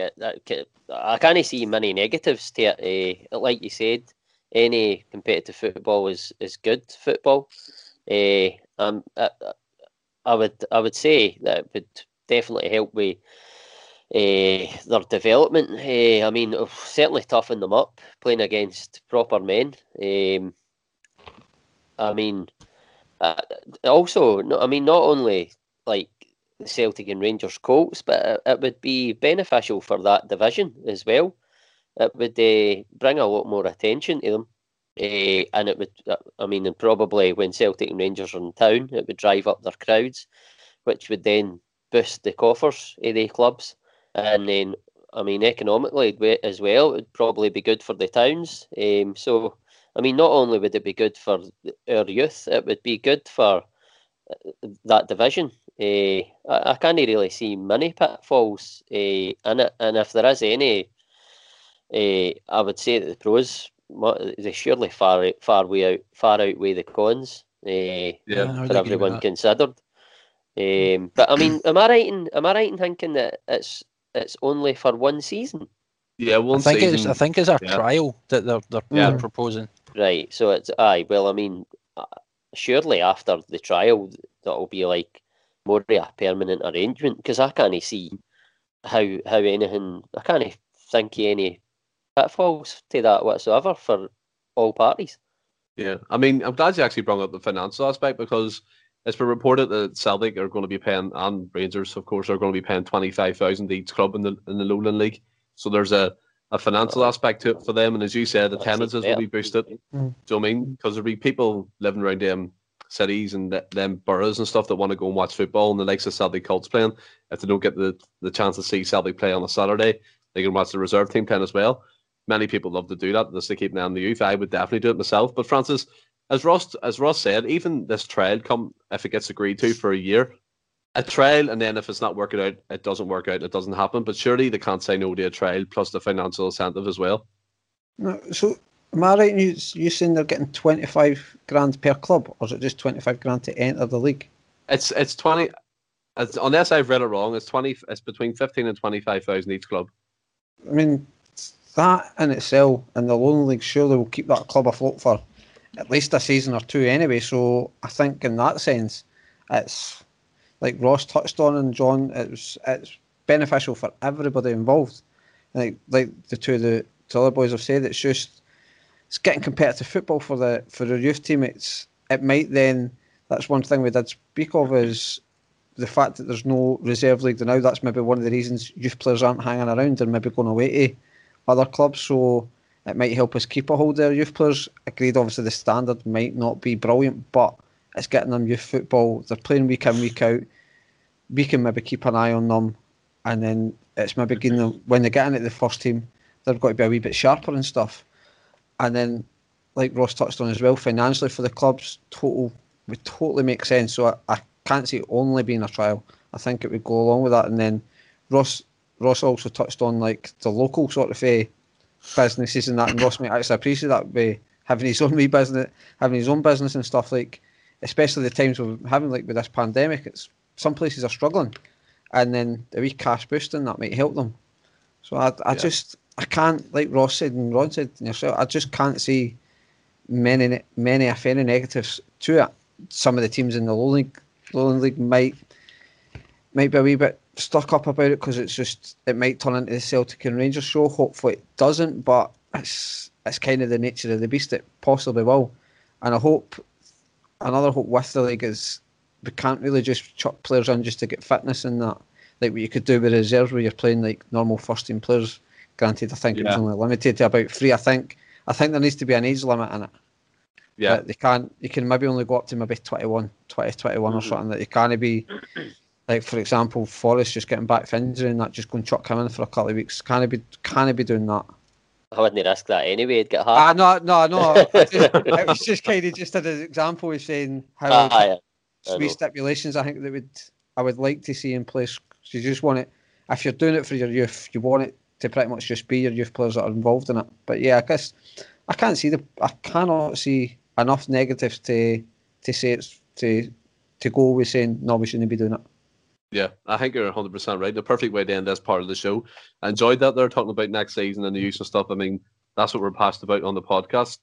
I can't see many negatives to it. Uh, like you said, any competitive football is, is good football. Uh, um, I, I would I would say that it would definitely help with uh, their development. Uh, I mean, certainly toughen them up playing against proper men. Um, I mean, uh, also, I mean, not only like Celtic and Rangers Colts, but it, would be beneficial for that division as well. It would uh, bring a lot more attention to them. Uh, and it would, I mean, and probably when Celtic and Rangers are in town, it would drive up their crowds, which would then boost the coffers of the clubs. And then, I mean, economically as well, it would probably be good for the towns. Um, so, I mean, not only would it be good for our youth, it would be good for uh, that division. Uh, I, I, can't really see many pitfalls uh, in it, and if there is any, uh, I would say that the pros they surely far far way out far outweigh the cons. Uh, yeah, for everyone considered. Um, but I mean, am I right in am I right in thinking that it's it's only for one season? Yeah, one I think season. It's, I think it's a yeah. trial that they're they're, yeah. they're proposing. Right. So it's aye. Well, I mean, uh, surely after the trial, that'll be like more of a permanent arrangement because I can't see how how anything. I can't think of any pitfalls to that whatsoever for all parties. Yeah, I mean, I'm glad you actually brought up the financial aspect because it's been reported that Celtic are going to be paying, and Rangers, of course, are going to be paying twenty five thousand each club in the in the Lowland League. So there's a, a financial aspect to it for them, and as you said, the attendances will be boosted. Mm. Do you know I mean? Because there'll be people living around them cities and th- them boroughs and stuff that want to go and watch football, and the likes of Celtic Colts playing. If they don't get the, the chance to see Celtic play on a Saturday, they can watch the reserve team playing as well many people love to do that just to keep an eye on the youth. I would definitely do it myself. But Francis, as Ross as Ross said, even this trial come if it gets agreed to for a year, a trial and then if it's not working out, it doesn't work out, it doesn't happen. But surely they can't say no to a trial plus the financial incentive as well. No, so am I right? You you saying they're getting twenty five grand per club, or is it just twenty five grand to enter the league? It's it's twenty. It's, unless I've read it wrong, it's twenty. It's between fifteen and twenty five thousand each club. I mean, that in itself in the Lowland League surely will keep that club afloat for at least a season or two anyway. So I think in that sense, it's like Ross touched on and John, it's it's beneficial for everybody involved. Like like the two of the two other boys have said, it's just it's getting competitive football for the for the youth team. It's it might then that's one thing we did speak of is the fact that there's no reserve league now. That's maybe one of the reasons youth players aren't hanging around and maybe going away to other clubs. So it might help us keep a hold of our youth players. Agreed, obviously the standard might not be brilliant, but it's getting them youth football. They're playing week in, week out. We can maybe keep an eye on them, and then it's maybe getting them when they get into the first team. They've got to be a wee bit sharper and stuff. And then, like Ross touched on as well, financially for the clubs, total would totally make sense. So I, I can't see it only being a trial. I think it would go along with that. And then Ross Ross also touched on like the local sort of uh, businesses and that, and Ross might actually appreciate that by having his own wee business, having his own business and stuff like, especially the times we're having like with this pandemic. It's some places are struggling, and then the wee cash boosting that might help them. So I, I yeah. just I can't like Ross said and Ron said yourself. I just can't see many many if any negatives to it. Some of the teams in the low league, lowland league might might be a wee bit stuck up about it because it's just it might turn into the Celtic and Rangers show. Hopefully it doesn't, but it's it's kind of the nature of the beast. It possibly will, and I hope another hope with the league is we can't really just chuck players in just to get fitness in that. Like what you could do with reserves where you're playing like normal first team players. Granted, I think yeah. it was only limited to about three. I think I think there needs to be an age limit in it. Yeah, but they can't. You can maybe only go up to maybe 21, 20, 21 mm-hmm. or something. That you can't be like for example, Forrest just getting back from injury and that just going chuck him in for a couple of weeks. Can he be? Can he be doing that? I wouldn't risk that anyway. He'd get hurt. Ah, no, no, no. it was just kind of just an example of saying how ah, yeah. stipulations I think that would I would like to see in place. You just want it if you're doing it for your youth, you want it to pretty much just be your youth players that are involved in it. But yeah, I guess I can't see the I cannot see enough negatives to to say it's to to go with saying no, we shouldn't be doing it. Yeah, I think you're 100% right. The perfect way to end this part of the show. I enjoyed that they're talking about next season and the use of stuff. I mean, that's what we're passed about on the podcast.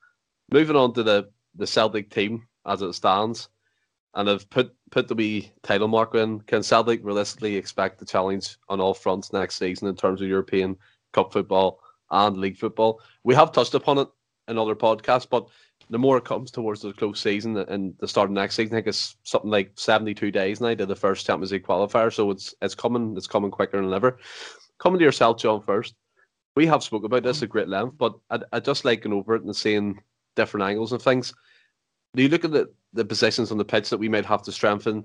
Moving on to the, the Celtic team as it stands, and I've put put the wee title marker in. Can Celtic realistically expect the challenge on all fronts next season in terms of European Cup football and league football? We have touched upon it in other podcasts, but the more it comes towards the close season and the start of next season, I think it's something like 72 days now to the first Champions League qualifier. So it's it's coming, it's coming quicker than ever. Coming to yourself, John, first. We have spoke about this at great length, but I, I just like going over it and seeing different angles and things. Do you look at the, the positions on the pitch that we might have to strengthen,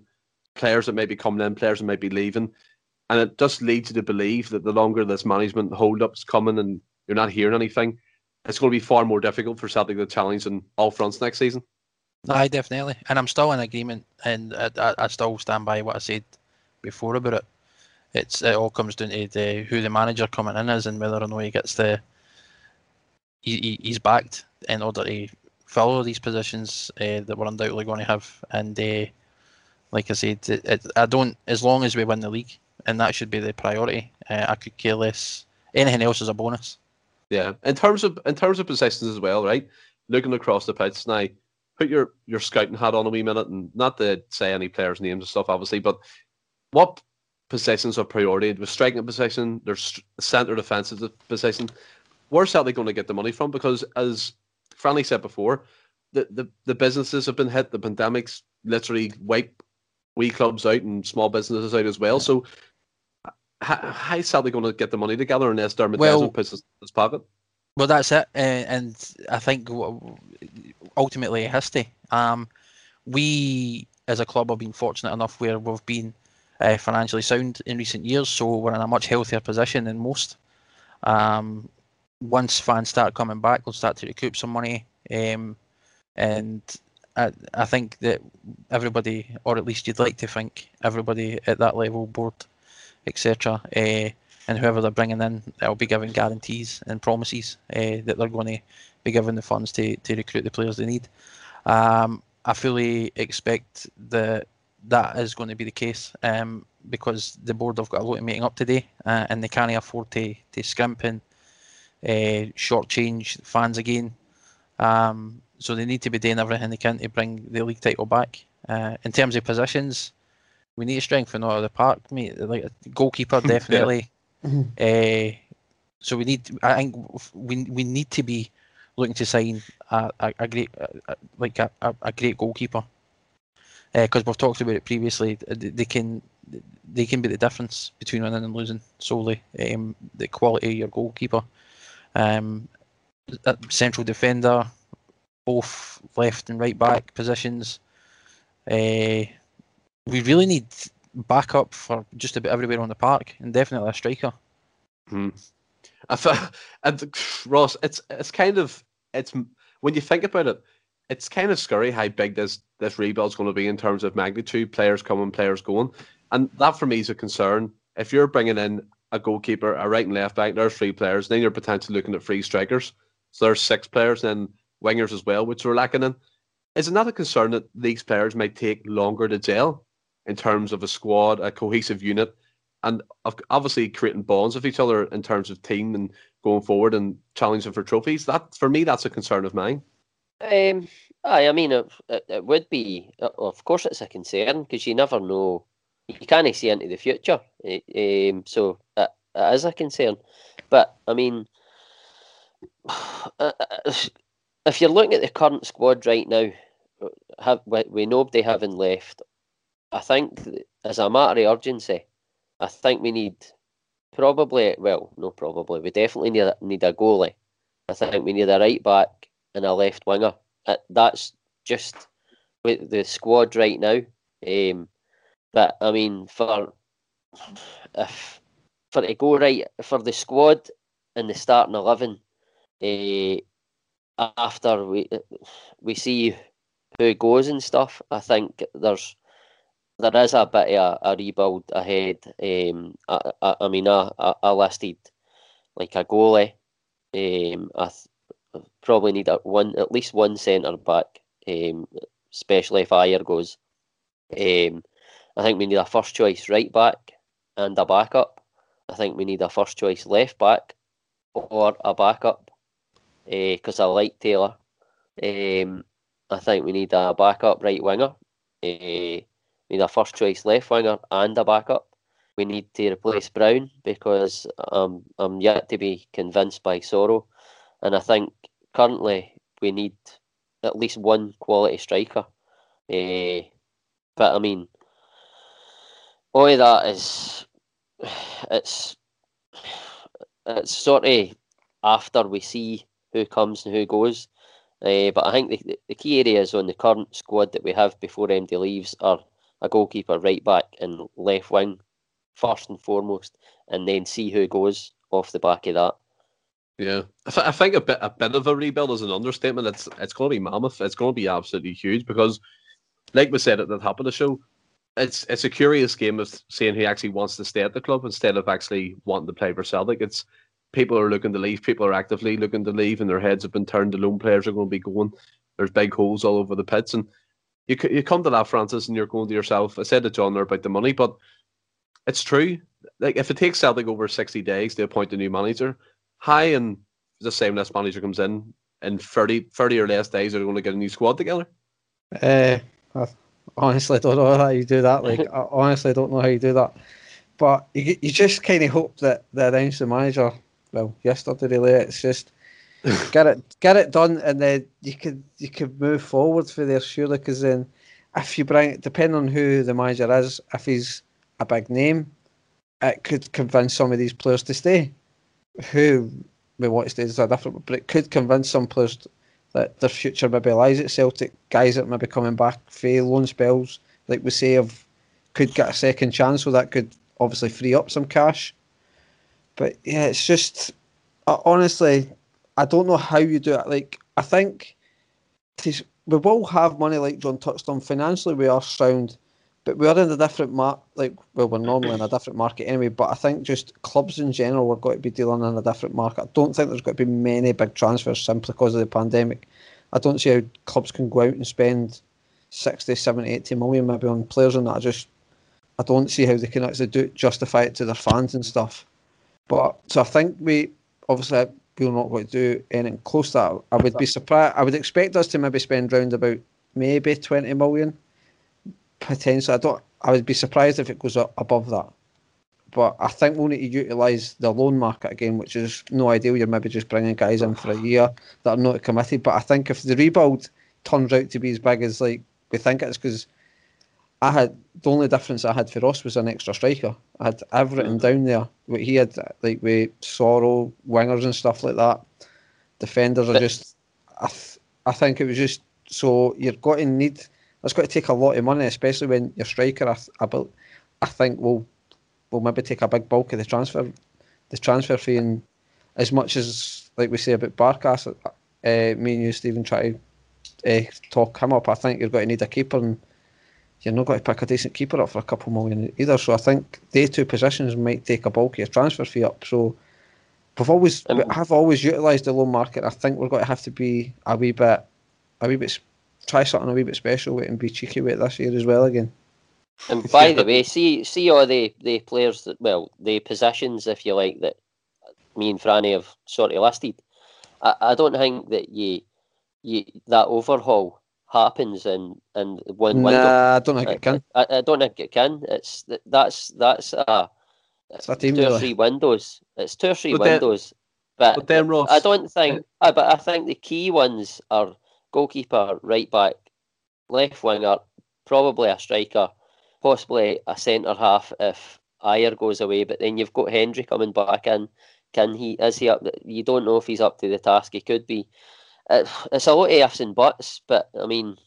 players that may be coming in, players that may be leaving, and it just leads you to believe that the longer this management hold up's coming and you're not hearing anything, it's going to be far more difficult for Celtic to challenge on all fronts next season. I definitely, and I'm still in agreement, and I, I, still stand by what I said before about it. It's it all comes down to the, who the manager coming in is and whether or not he gets the he, he's backed in order to fill these positions uh, that we're undoubtedly going to have. And uh, like I said, it, it, I don't as long as we win the league, and that should be the priority. Uh, I could care less. Anything else is a bonus. Yeah, in terms of in terms of possessions as well, right? Looking across the pitch now, put your your scouting hat on a wee minute, and not to say any players' names and stuff, obviously, but what possessions are priority? With striking possession, there's centre defensive position. Where's Celtic going to get the money from? Because as Franny said before, the, the, the businesses have been hit. The pandemics literally wipe wee clubs out and small businesses out as well. So how, how is Celtic going to get the money together unless Dermot well, doesn't puts his pocket? Well, that's it, uh, and I think ultimately it has to. Um, we as a club have been fortunate enough where we've been uh, financially sound in recent years, so we're in a much healthier position than most. Um, once fans start coming back, we'll start to recoup some money, um, and I, I think that everybody, or at least you'd like to think everybody at that level, board etc. Uh, and whoever they're bringing in, they'll be given guarantees and promises uh, that they're going to be given the funds to, to recruit the players they need. Um, I fully expect that that is going to be the case um, because the board have got a lot of meeting up today uh, and they can't afford to, to scrimp and uh, shortchange fans again. Um, so they need to be doing everything they can to bring the league title back. Uh, in terms of positions, we need to strengthen out of the park, mate. Like goalkeeper, definitely. yeah. uh, so we need. I think we we need to be looking to sign a, a, a great a, like a, a, great goalkeeper because uh, we've talked about it previously. They can they can be the difference between winning and losing solely. Um, the quality of your goalkeeper, um, central defender, both left and right back positions. Uh, we really need backup for just about everywhere on the park, and definitely a striker. Hmm. I and Ross, it's it's kind of it's when you think about it, it's kind of scary how big this this rebuild's going to be in terms of magnitude, players coming, players going, and that for me is a concern. If you're bringing in a goalkeeper, a right and left back, there's three players. Then you're potentially looking at three strikers. So there's six players, and wingers as well, which we're lacking in. Is it not a concern that these players might take longer to gel? In terms of a squad, a cohesive unit, and obviously creating bonds with each other in terms of team and going forward and challenging for trophies. That for me, that's a concern of mine. Um, I, I mean, it, it, would be. Uh, of course, it's a concern because you never know. You can't see into the future, um, so it, it is a concern. But I mean, uh, uh, if you're looking at the current squad right now, have we nobody having left I think as a matter of urgency, I think we need probably well, no, probably we definitely need a, need a goalie. I think we need a right back and a left winger. Uh, that's just with the squad right now. Um, but I mean, for if for to go right for the squad and the starting eleven, uh, after we we see who goes and stuff, I think there's there is a bit of a, a rebuild ahead. Um, I, I, I mean, I, I, listed like a goalie. Um, I th- probably need a one at least one centre back, um, especially if Ajer goes. Um, I think we need a first choice right back and a backup. I think we need a first choice left back or a backup because uh, I like Taylor. Um, I think we need a backup right winger. Uh, need a first choice left winger and a backup. We need to replace Brown because um, I'm yet to be convinced by Soro. And I think currently we need at least one quality striker. Uh, but I mean, all of that is it's it's sort of after we see who comes and who goes. Uh, but I think the, the key areas on the current squad that we have before MD leaves are a goalkeeper, right back, and left wing, first and foremost, and then see who goes off the back of that. Yeah, I, th- I think a bit a bit of a rebuild is an understatement. It's it's going to be mammoth. It's going to be absolutely huge because, like we said at the top of the show, it's it's a curious game of seeing who actually wants to stay at the club instead of actually wanting to play for Celtic. It's people are looking to leave. People are actively looking to leave, and their heads have been turned. The loan players are going to be going. There's big holes all over the pits, and you you come to that, Francis, and you're going to yourself. I said to John there about the money, but it's true. Like if it takes Celtic over sixty days to appoint a new manager, high and the same less manager comes in in 30, 30 or less days, they're going to get a new squad together. Uh, I honestly don't know how you do that. Like I honestly don't know how you do that. But you, you just kind of hope that they announce the manager well yesterday really. It's just get it get it done, and then you could you could move forward for there surely. Because then, if you bring depending on who the manager is, if he's a big name, it could convince some of these players to stay. Who we want to stay is a different, but it could convince some players that their future maybe lies at Celtic. Guys that maybe coming back for loan spells, like we say, of could get a second chance, so that could obviously free up some cash. But yeah, it's just uh, honestly, I don't know how you do it. Like I think we will have money, like John touched on. Financially, we are sound, but we are in a different market. Like well, we're normally in a different market anyway. But I think just clubs in general we're going to be dealing in a different market. I don't think there's going to be many big transfers simply because of the pandemic. I don't see how clubs can go out and spend 60, 70, 80 million maybe on players and that. I just I don't see how they can actually do justify it to their fans and stuff. But so I think we obviously we're not going to do anything close to that. I would be surprised. I would expect us to maybe spend round about maybe twenty million potentially. I don't. I would be surprised if it goes up above that. But I think we'll need to utilise the loan market again, which is no ideal. You're maybe just bringing guys in for a year that are not committed. But I think if the rebuild turns out to be as big as like we think it's, because I had the only difference I had for Ross was an extra striker. I had everything mm. down there. What he had, like with Soro, wingers and stuff like that. Defenders are just. I, th- I think it was just so you're going to need. That's got to take a lot of money, especially when your striker. I, I, I think will will maybe take a big bulk of the transfer, the transfer fee, and as much as like we say about Barkas, uh, me and you, Stephen, try to uh, talk him up. I think you're going to need a keeper and you're not going to pick a decent keeper up for a couple million either. So I think they two positions might take a bulky transfer fee up. So we've always um, have always utilised the loan market. I think we're going to have to be a wee bit, a wee bit, try something a wee bit special with and be cheeky with it this year as well again. And by the way, see see all the the players that well the positions if you like that me and Franny have sort of listed. I, I don't think that you you that overhaul happens in in one window. Nah, I don't think it can. I, I, don't think it can. It's that's that's a, it's two really. or three windows. It's two or three but windows. Then, but, but then Ross, I don't think. Uh, but I think the key ones are goalkeeper, right back, left winger, probably a striker, possibly a centre half if Ajer goes away. But then you've got Hendry coming back in. Can he? Is he up? You don't know if he's up to the task. He could be it's a lot of ifs and buts, but I mean,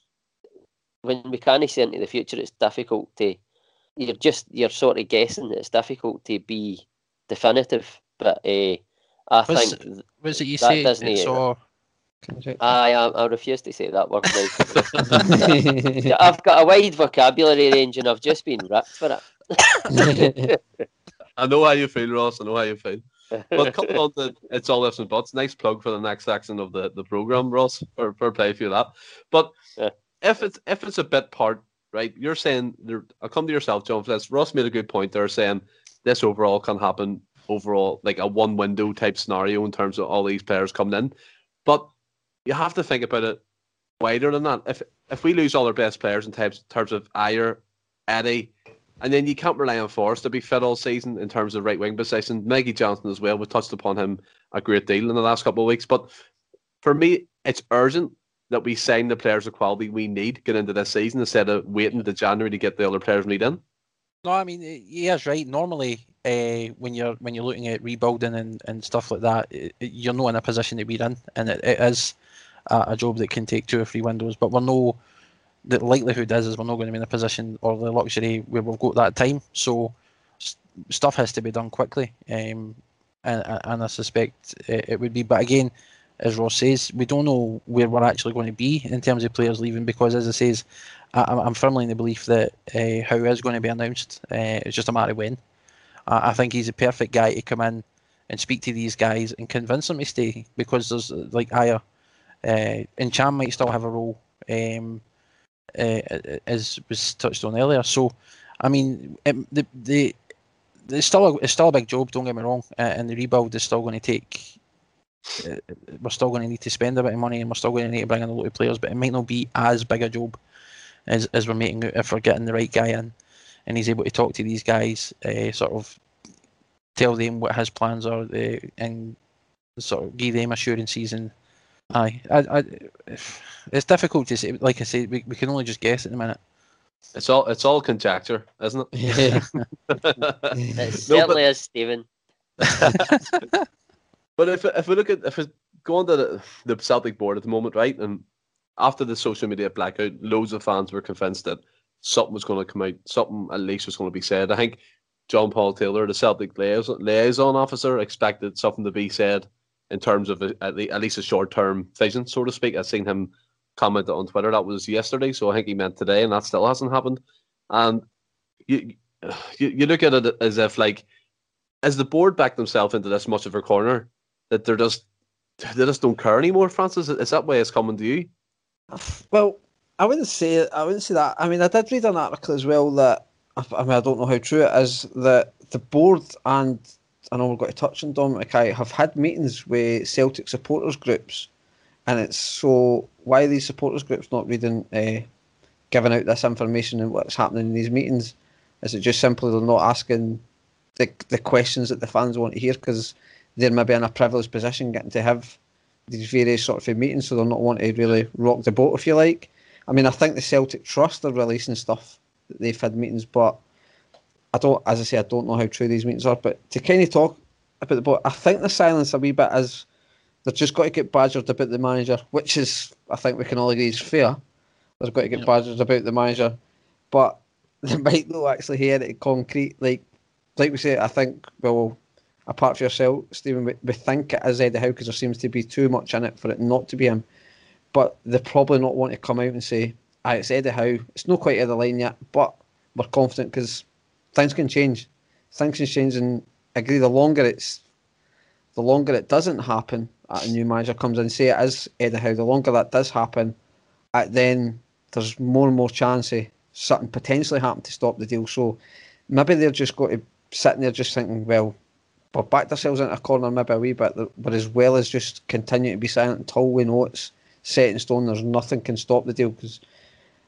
when we can't see into the future, it's difficult to. You're just you're sort of guessing. It's difficult to be definitive, but uh, I was, think was it you say it's all. I, I refuse to say that word. I've got a wide vocabulary range and I've just been ripped for it. I know how you feel, Ross. I know how you feel well, coming on to it's all ifs and buts. Nice plug for the next section of the, the program, Ross. For for play for that. But yeah. if it's if it's a bit part right? You're saying I'll come to yourself, John. Fletch. Ross made a good point there, saying this overall can happen overall like a one window type scenario in terms of all these players coming in. But you have to think about it wider than that. If if we lose all our best players in terms terms of Ajer, Eddie, and then you can't rely on Forrest to be fit all season in terms of right wing position. Mikey Johnston as well. We touched upon him a great deal in the last couple of weeks. But for me, it's urgent that we sign the players of quality we need get into this season instead of waiting to January to get the other players we need in. No, I mean he is right. Normally, uh, when you're when you're looking at rebuilding and, and stuff like that, it, you're not in a position to be in, and it, it is a, a, job that can take two or three windows. But we're no the likelihood is is we're not going to be in a position or the luxury where we've got that time. So st- stuff has to be done quickly, um, and and I suspect it, it would be. But again, as Ross says, we don't know where we're actually going to be in terms of players leaving because, as I says, I, am firmly in the belief that uh, Howe is going to be announced. Uh, it's just a matter of when. I, I think he's a perfect guy to come in and speak to these guys and convince them to stay because there's like Ajer uh, and Cham might still have a role, um, uh, as was touched on earlier. So, I mean, it, the the it's still a, it's still a big job. Don't get me wrong, uh, and the rebuild is still going to take. Uh, we're still going to need to spend a bit of money, and we're still going to need to bring in a lot of players, but it might not be as big a job as, as we're making out if we're getting the right guy in and he's able to talk to these guys, uh, sort of tell them what his plans are and sort of give them assurances and aye, I, I, it's difficult to say. Like I said, we, we can only just guess at the minute. It's all it's all conjecture, isn't it? Yeah. it certainly no, but, is, Stephen. but if if we look at if we go on to the, the Celtic board at the moment, right, and after the social media blackout, loads of fans were convinced that something was going to come out, something at least was going to be said. I think John Paul Taylor, the Celtic liaison, liaison officer, expected something to be said in terms of a, at, least a short term vision, so to speak. I've seen him comment on Twitter that was yesterday, so I think he meant today, and that still hasn't happened. And you, you, you look at it as if like, as the board backed themselves into this much of a corner that they're just they just don't care anymore. Francis, is that way it's coming to you? Well, I wouldn't say I wouldn't say that. I mean, I did read an article as well that I mean I don't know how true it is that the board and I know we've got to touch on Dom McKay have had meetings with Celtic supporters groups, and it's so why are these supporters groups not reading, uh, giving out this information and what's happening in these meetings? Is it just simply they're not asking the the questions that the fans want to hear because they're maybe in a privileged position getting to have these various sort of meetings, so they're not wanting to really rock the boat, if you like. I mean, I think the Celtic Trust are releasing stuff that they've had meetings, but I don't, as I say, I don't know how true these meetings are. But to kind of talk about the boat, I think the silence a wee bit is they've just got to get badgered about the manager, which is, I think we can all agree, is fair. They've got to get yeah. badgered about the manager, but they might not actually hear it concrete. Like, like we say, I think well, apart from yourself, Stephen, we, we think it is Eddie Howe because there seems to be too much in it for it not to be him but they probably not want to come out and say, "I it's Eddie Howe." It's not quite at the line yet, but we're confident because things can change. Things can change, and I agree. The longer it's, the longer it doesn't happen, uh, a new manager comes in, and say it is Eddie Howe. The longer that does happen, uh, then there's more and more chance of something potentially happen to stop the deal. So maybe they're just going to sitting there just thinking, well, we've backed ourselves into a corner maybe a wee bit, but as well as just continue to be silent until we know it's set in stone. There's nothing can stop the deal because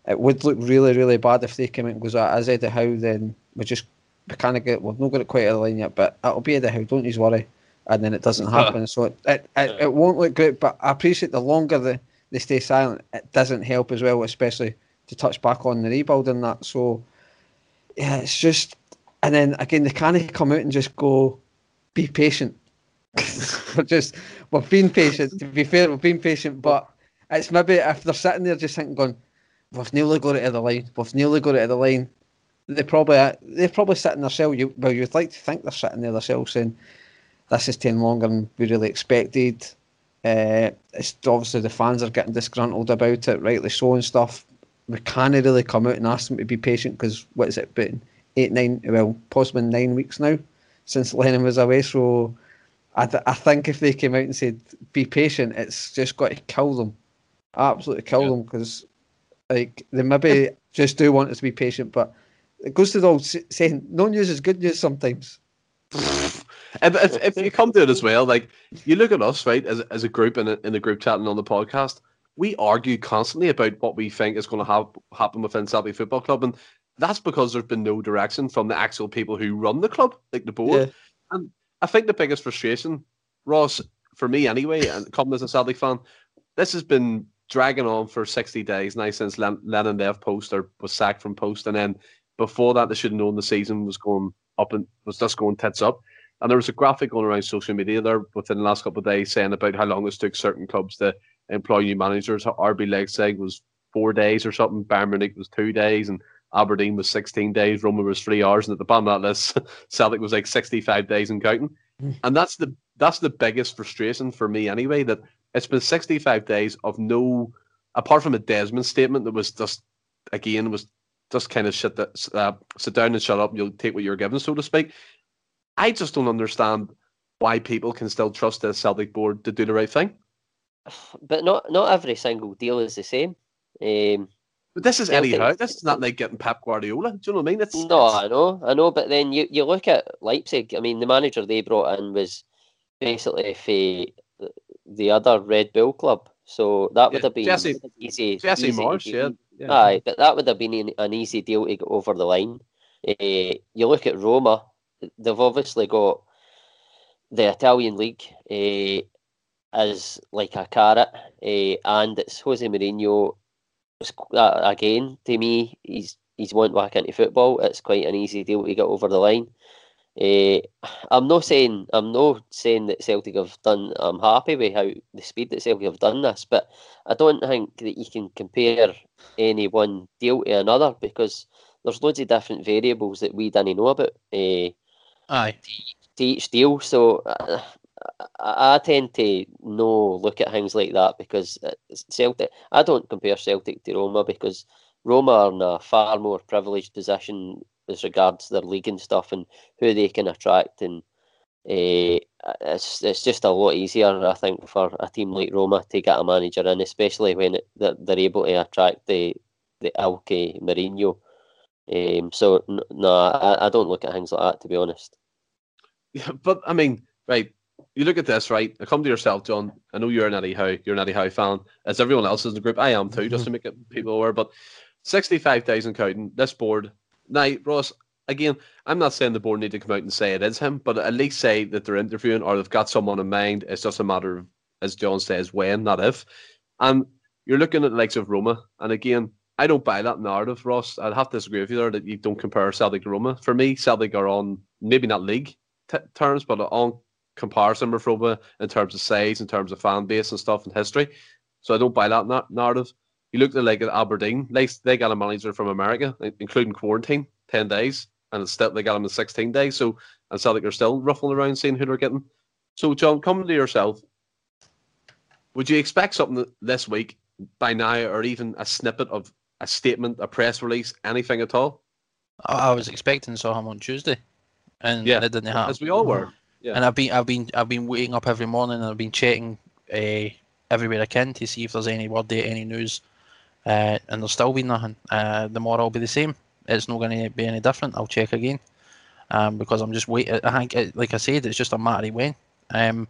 it would look really, really bad if they came out and goes, ah, as Eddie Howe, then we just we kind of get we've not got it quite out of line yet, but it'll be Eddie Howe. Don't you worry. And then it doesn't happen, so it, it, it, it won't look great. But I appreciate the longer they, they stay silent, it doesn't help as well, especially to touch back on the rebuild and that. So yeah, it's just and then again they can't come out and just go, be patient. we're just we've been patient. To be fair, we've been patient, but it's maybe if they're sitting there just thinking, going, we've nearly got it to the line, we've nearly got it to the line. They probably they're probably sitting there cell. You well, you'd like to think they're sitting there themselves saying, "This is taking longer than we really expected." Uh, it's obviously the fans are getting disgruntled about it, rightly so and stuff. We can't really come out and ask them to be patient because what is it been eight, nine, well, possibly nine weeks now since Lennon was away. So I, th- I think if they came out and said be patient, it's just got to kill them absolutely kill yeah. them because Like they maybe just do want us to be patient, but it goes to the old saying, "No news is good news sometimes." if, if, if you come to it as well, like you look at us, right, as, as a group in a, in the group chat and on the podcast, we argue constantly about what we think is going to have, happen within Celtic Football Club, and that's because there's been no direction from the actual people who run the club, like the board. Yeah. And I think the biggest frustration, Ross, for me anyway, and coming as a Celtic fan, this has been dragging on for 60 days now since Len- Lennon left post or was sacked from post. And then before that, they should have known the season was going up and was just going tits up. And there was a graphic going around social media there within the last couple of days saying about how long it took certain clubs to employ new managers. RB Leipzig was four days or something, Bayern Munich was two days, and Aberdeen was 16 days, Roma was three hours, and at the bottom of that list, Celtic was like 65 days and counting. Mm. And that's the that's the biggest frustration for me anyway. That it's been 65 days of no, apart from a Desmond statement that was just again was just kind of shit that uh, sit down and shut up. And you'll take what you're given, so to speak. I just don't understand why people can still trust the Celtic board to do the right thing. But not not every single deal is the same. Um, but this is Celtic, Howe. This is not like getting Pep Guardiola. Do you know what I mean? It's, no, it's... I know, I know. But then you, you look at Leipzig. I mean, the manager they brought in was basically for the other Red Bull club. So that would yeah, have been Jesse, easy. Jesse easy, Marsch, yeah, yeah. Aye, but that would have been an easy deal to get over the line. Uh, you look at Roma. They've obviously got the Italian league uh, as like a carrot, uh, and it's Jose Mourinho uh, again, to me, he's he's went back into football. It's quite an easy deal to get over the line. Uh, I'm not saying I'm not saying that Celtic have done. I'm happy with how the speed that Celtic have done this, but I don't think that you can compare any one deal to another because there's loads of different variables that we didn't know about. Uh, Aye. To each deal, so uh, I, I tend to no look at things like that because Celtic. I don't compare Celtic to Roma because Roma are in a far more privileged position as regards their league and stuff and who they can attract and uh, it's it's just a lot easier I think for a team like Roma to get a manager in especially when it, they're, they're able to attract the the Ilkay Mourinho um, so no I, I don't look at things like that to be honest yeah but I mean right you look at this, right? I come to yourself, John. I know you're an Eddie Howe. You're an Eddie Howe fan. As everyone else in the group, I am too, just to make it people aware. But 65 days and counting, this board. Now, Ross, again, I'm not saying the board need to come out and say it is him, but at least say that they're interviewing or they've got someone in mind. It's just a matter of, as John says, when, not if. And you're looking at the likes of Roma. And again, I don't buy that narrative, Ross. I'd have to disagree with you there that you don't compare Celtic to Roma. For me, Celtic are on maybe not league t- terms, but on comparison with Roma in terms of size, in terms of fan base and stuff and history. So I don't buy that na- narrative. You look at like at Aberdeen, they, they got a manager from America, including quarantine, 10 days, and still they got him in 16 days. So and Celtic are still ruffling around seeing who they're getting. So, John, coming to yourself, would you expect something this week by now, or even a snippet of a statement, a press release, anything at all? I was expecting saw him on Tuesday, and yeah, it didn't happen. As we all were. Yeah. And I've been I've been I've been waking up every morning and I've been checking uh, everywhere I can to see if there's any word date, any news, uh, and there's still be nothing. Uh, the more I'll be the same. It's not going to be any different. I'll check again, um, because I'm just waiting. I think, it, like I said, it's just a matter of when. Um,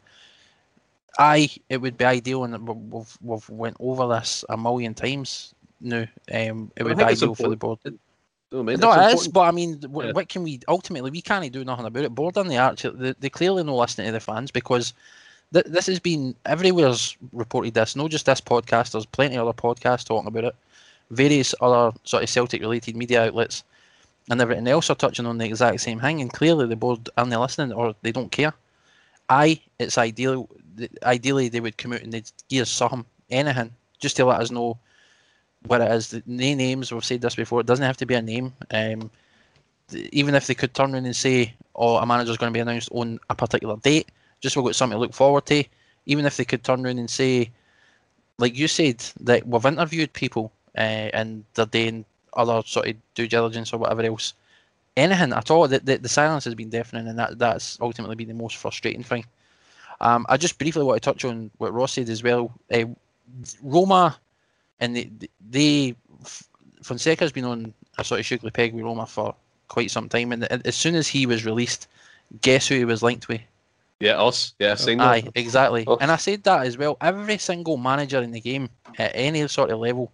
I it would be ideal, and we've we've went over this a million times now. Um, it would be ideal for the board. Mean, no, it is, but I mean, what, yeah. what, can we ultimately? We can't do nothing about it. Board on the arch, they, they clearly no listening to the fans because th- this has been everywhere's reported this. Not just this podcast. There's plenty of other podcasts talking about it. Various other sort of Celtic related media outlets and everything else are touching on the exact same thing. And clearly, the board aren't listening or they don't care. I, it's ideal. Ideally, they would come out and they'd give something, anything, just to let us know what it is. The names, we've said this before, it doesn't have to be a name. Um, even if they could turn around and say, oh, a manager's going to be announced on a particular date, just we've got something to look forward to. Even if they could turn around and say, like you said, that we've interviewed people uh, and they're doing other sort of due diligence or whatever else. Anything at all. The, the, the silence has been deafening, and that that's ultimately been the most frustrating thing. Um, I just briefly want to touch on what Ross said as well. Uh, Roma and they, they Fonseca's been on a sort of sugar peg with Roma for quite some time, and as soon as he was released, guess who he was linked with? Yeah, us. Yeah, seen Aye, that. exactly. Us. And I said that as well. Every single manager in the game at any sort of level,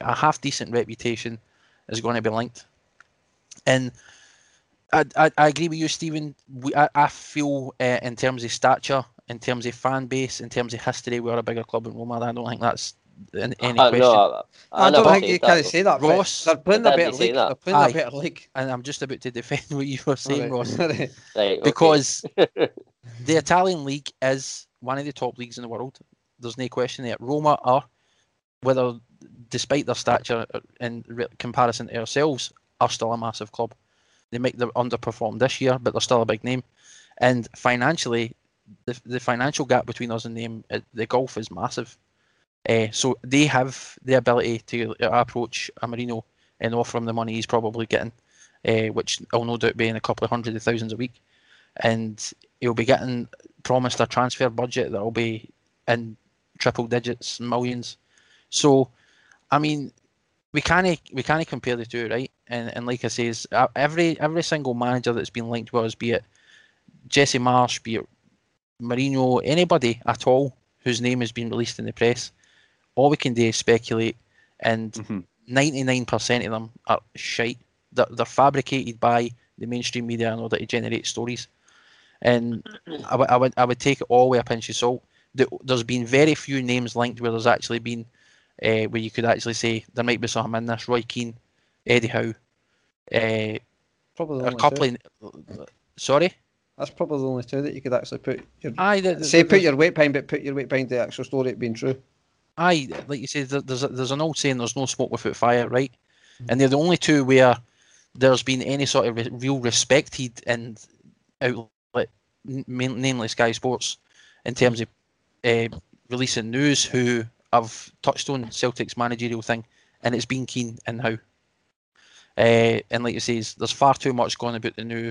a half decent reputation, is going to be linked. And I, I, I agree with you, Stephen. We, I, I feel uh, in terms of stature, in terms of fan base, in terms of history, we're a bigger club in Roma. I don't think that's in any uh, question. No, I, I, don't think you can say that. Ross, they're playing a better league. They're playing Aye. a better league. And I'm just about to defend what you were saying, Ross, right, because the Italian league is one of the top leagues in the world. There's no question there. Roma are, whether despite their stature in comparison to ourselves, are still a massive club. They make them underperform this year, but they're still a big name. And financially, the the financial gap between us and them, uh, the golf is massive. Uh, so they have the ability to approach a Mourinho and offer him the money he's probably getting, uh, which will no doubt be in a couple of hundred of thousands a week. And he'll be getting promised a transfer budget that will be in triple digits, millions. So, I mean, we can't we can't compare the two, right? And and like I say, every every single manager that's been linked with us, be it Jesse Marsch, be it Mourinho, anybody at all whose name has been released in the press, all we can do is speculate, and mm-hmm. 99% of them are shite. They're, they're fabricated by the mainstream media in order to generate stories. And I, w- I, would, I would take it all with a pinch of salt. There's been very few names linked where there's actually been, uh, where you could actually say there might be something in this. Roy Keane, Eddie Howe, uh, probably a couple. Of, sorry. That's probably the only two that you could actually put. Your, Aye, the, the, say put your weight behind, but put your weight behind the actual story it being true. Aye, like you say, there's a, there's an old saying: "There's no smoke without fire," right? And they're the only two where there's been any sort of re- real respected and outlet, namely Sky Sports, in terms of uh, releasing news who have touched on Celtic's managerial thing, and it's been Keane and Howe. Uh, and like you say, there's far too much going about the new.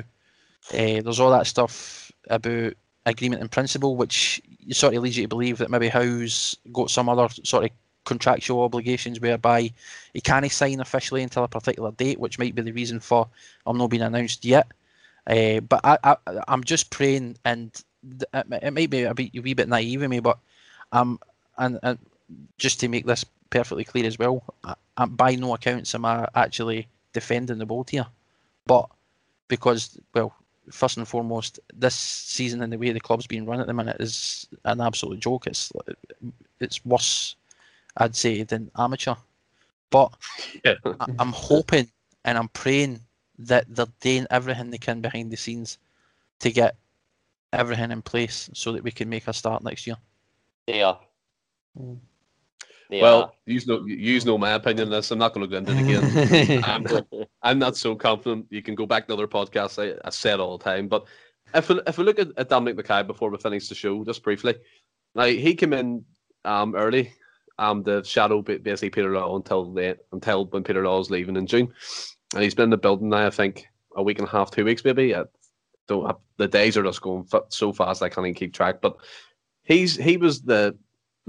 Uh, there's all that stuff about agreement in principle, which sort of leads you to believe that maybe Howe's got some other sort of contractual obligations whereby he can't sign officially until a particular date, which might be the reason for I'm not being announced yet. Uh, but I, I, I'm just praying, and it, might be a, bit, a wee bit naive of me, but um, and, and just to make this perfectly clear as well, I, I, by no accounts am I actually defending the boat here, but because well, first and foremost, this season and the way the club's being run at the minute is an absolute joke. It's it's worse, I'd say, than amateur. But yeah. I, I'm hoping and I'm praying that they're doing everything they can behind the scenes to get everything in place so that we can make a start next year. They are. Mm. They well, use no use know my opinion on this. I'm not going to go into it again. I'm, I'm, not so confident. You can go back to other podcasts. I, I say it all the time. But if we, if we look at, at Dominic McKay before we finish the show, just briefly, now he came in um, early, um, the shadow basically Peter Law until the, until when Peter Law was leaving in June, and he's been in the building now. I think a week and a half, two weeks maybe. I don't have, the days are just going so fast I can't even keep track. But he's he was the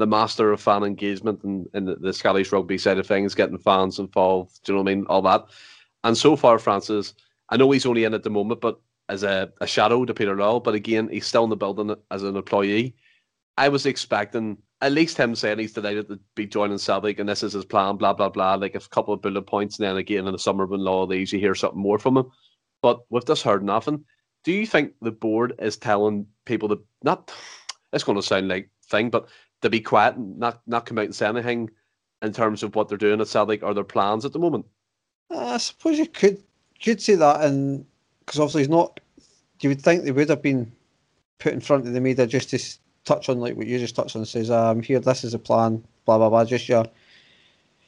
the master of fan engagement and, and the, Scottish rugby side of things, getting fans involved. Do you know what I mean? All that. And so far, Francis, I know he's only in at the moment, but as a, a shadow to Peter Law. But again, he's still in the building as an employee. I was expecting at least him saying he's delighted to be joining Celtic and this is his plan, blah blah blah, like a couple of bullet points, and then again in the summer when Law leaves, you hear something more from him. But we've just heard nothing. Do you think the board is telling people that not? It's going to sound like thing, but to be quiet and not not come out and say anything in terms of what they're doing at Celtic or their plans at the moment? Uh, I suppose you could could say that, and because obviously he's not. You would think they would have been put in front of the media just to touch on like what you just touched on. Says, "I'm here. This is a plan." Blah blah blah. Just your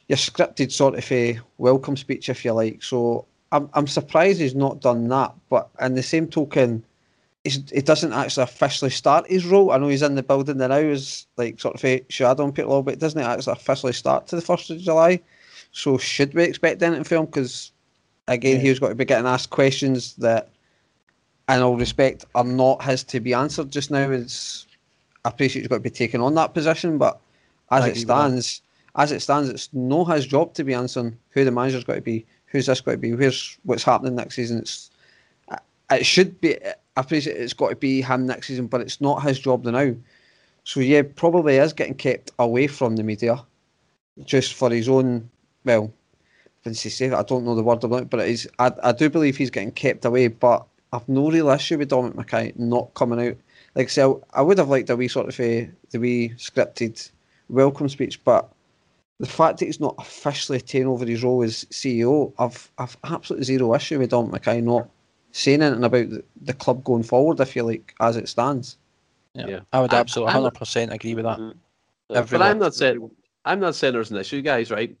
your scripted sort of a welcome speech, if you like. So I'm I'm surprised he's not done that. But in the same token, he doesn't actually officially start his role. I know he's in the building there now as like sort of a shadow on Peter Law, but it doesn't it actually officially start to the first of July. So should we expect anything from him? Because again, yeah. he's got to be getting asked questions that, in all respect, are not his to be answered just now. It's I appreciate he's got to be taking on that position, but as it stands, as it stands, it's no his job to be answering who the manager's got to be, who's this got to be, where's what's happening next season. It's it should be. I appreciate it's got to be him next season, but it's not his job now. So yeah, probably is getting kept away from the media, just for his own. Well, he say I don't know the word about it, but it is. I, I do believe he's getting kept away, but I've no real issue with Dominic McKay not coming out. Like I say, I would have liked a wee sort of a, the wee scripted welcome speech, but the fact that he's not officially taken over his role as CEO, I've I've absolutely zero issue with Dominic McKay not saying anything about the, the club going forward. I feel like as it stands. Yeah, yeah. I would absolutely hundred percent agree with that. Mm-hmm. But I'm not saying I'm not saying there's an issue, guys. Right?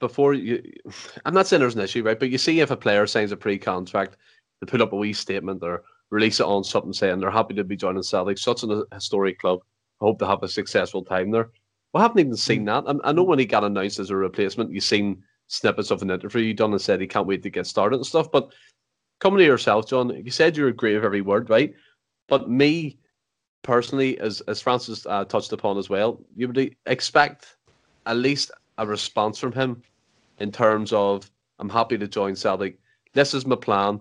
Before you, I'm not saying there's an issue, right? But you see, if a player signs a pre-contract, they put up a wee statement or release it on something saying they're happy to be joining Celtic, such an historic club. I hope to have a successful time there. We haven't even seen mm. that. I, I know when he got announced as a replacement, you've seen snippets of an interview you done and said he can't wait to get started and stuff. But coming to yourself, John, you said you agree with every word, right? But me personally, as as Francis uh, touched upon as well, you would expect at least a response from him in terms of I'm happy to join Celtic. This is my plan,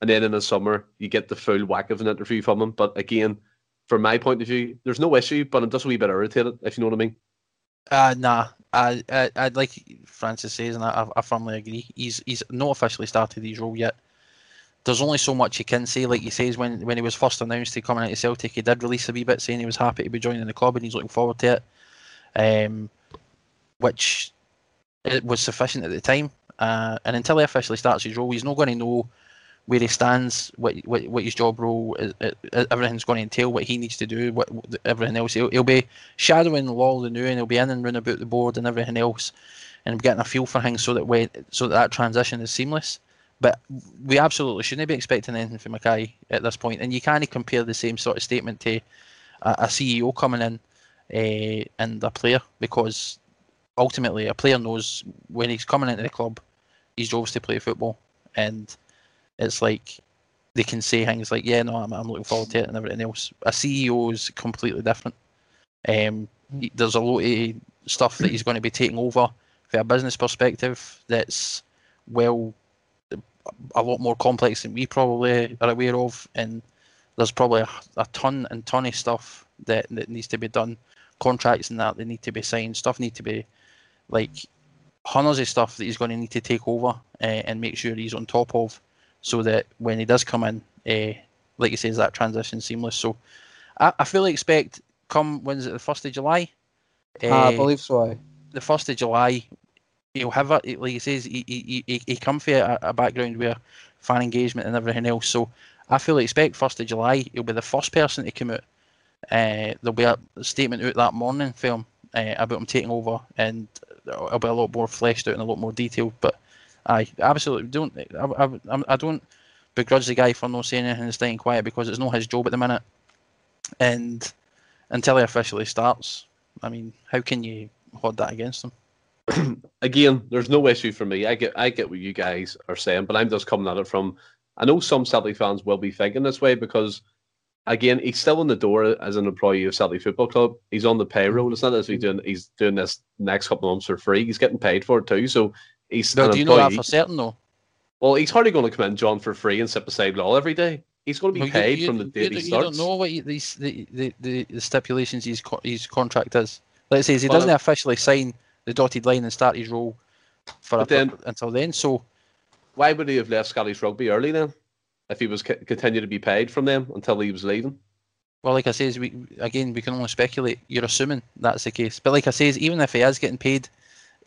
and then in the summer you get the full whack of an interview from him. But again, from my point of view, there's no issue, but I'm just a wee bit irritated, if you know what I mean. Uh, nah, I, I, I'd like Francis says, and I, I firmly agree. He's he's not officially started his role yet there's only so much you can say. Like he says, when when he was first announced to coming out of Celtic, he did release a wee bit saying he was happy to be joining the club and he's looking forward to it, um, which it was sufficient at the time. Uh, and until he officially starts his role, he's not going to know where he stands, what what, what his job role, is, everything's going to entail, what he needs to do, what everything else. He'll, he'll be shadowing Law the new, and he'll be in and round about the board and everything else, and getting a feel for things so that when so that, that transition is seamless. But we absolutely shouldn't be expecting anything from McKay at this point. And you can't compare the same sort of statement to a, a CEO coming in uh, and a player because ultimately a player knows when he's coming into the club, his job's to play football. And it's like they can say things like, yeah, no, I'm, I'm looking forward to it and everything else. A CEO is completely different. Um, there's a lot of stuff that he's going to be taking over from a business perspective that's well a lot more complex than we probably are aware of, and there's probably a, a ton and ton of stuff that, that needs to be done, contracts and that they need to be signed, stuff need to be like hundreds of stuff that he's going to need to take over uh, and make sure he's on top of, so that when he does come in, uh, like you say, is that transition seamless. So I, I fully expect come when's it the first of July? Uh, I believe so. The first of July, he'll have it. Like he says, he he he, he come from a, a background where fan engagement and everything else. So I fully expect first of July he'll be the first person to come out. Uh, there'll be a statement out that morning film uh, about him taking over, and it'll be a lot more fleshed out and a lot more detailed. But I absolutely don't. I, I, I don't begrudge the guy for not saying anything and staying quiet because it's not his job at the minute. And until he officially starts, I mean, how can you hold that against him? again, there's no issue for me. I get I get what you guys are saying, but I'm just coming at it from. I know some Celtic fans will be thinking this way because, again, he's still in the door as an employee of Celtic Football Club. He's on the payroll. It's not as he's doing. He's doing this next couple of months for free. He's getting paid for it too. So he's. No, do you know that for certain though? Well, he's hardly going to come in, John, for free and sit beside Law every day. He's going to be paid you, you, from the day he starts. You don't know what he, these the, the, the, the stipulations his his contract is. Let's say he doesn't officially sign the dotted line and start his role for a, then, until then. So why would he have left Scottish Rugby early then? If he was c- continue to be paid from them until he was leaving. Well, like I says, we again we can only speculate. You're assuming that's the case, but like I says, even if he is getting paid,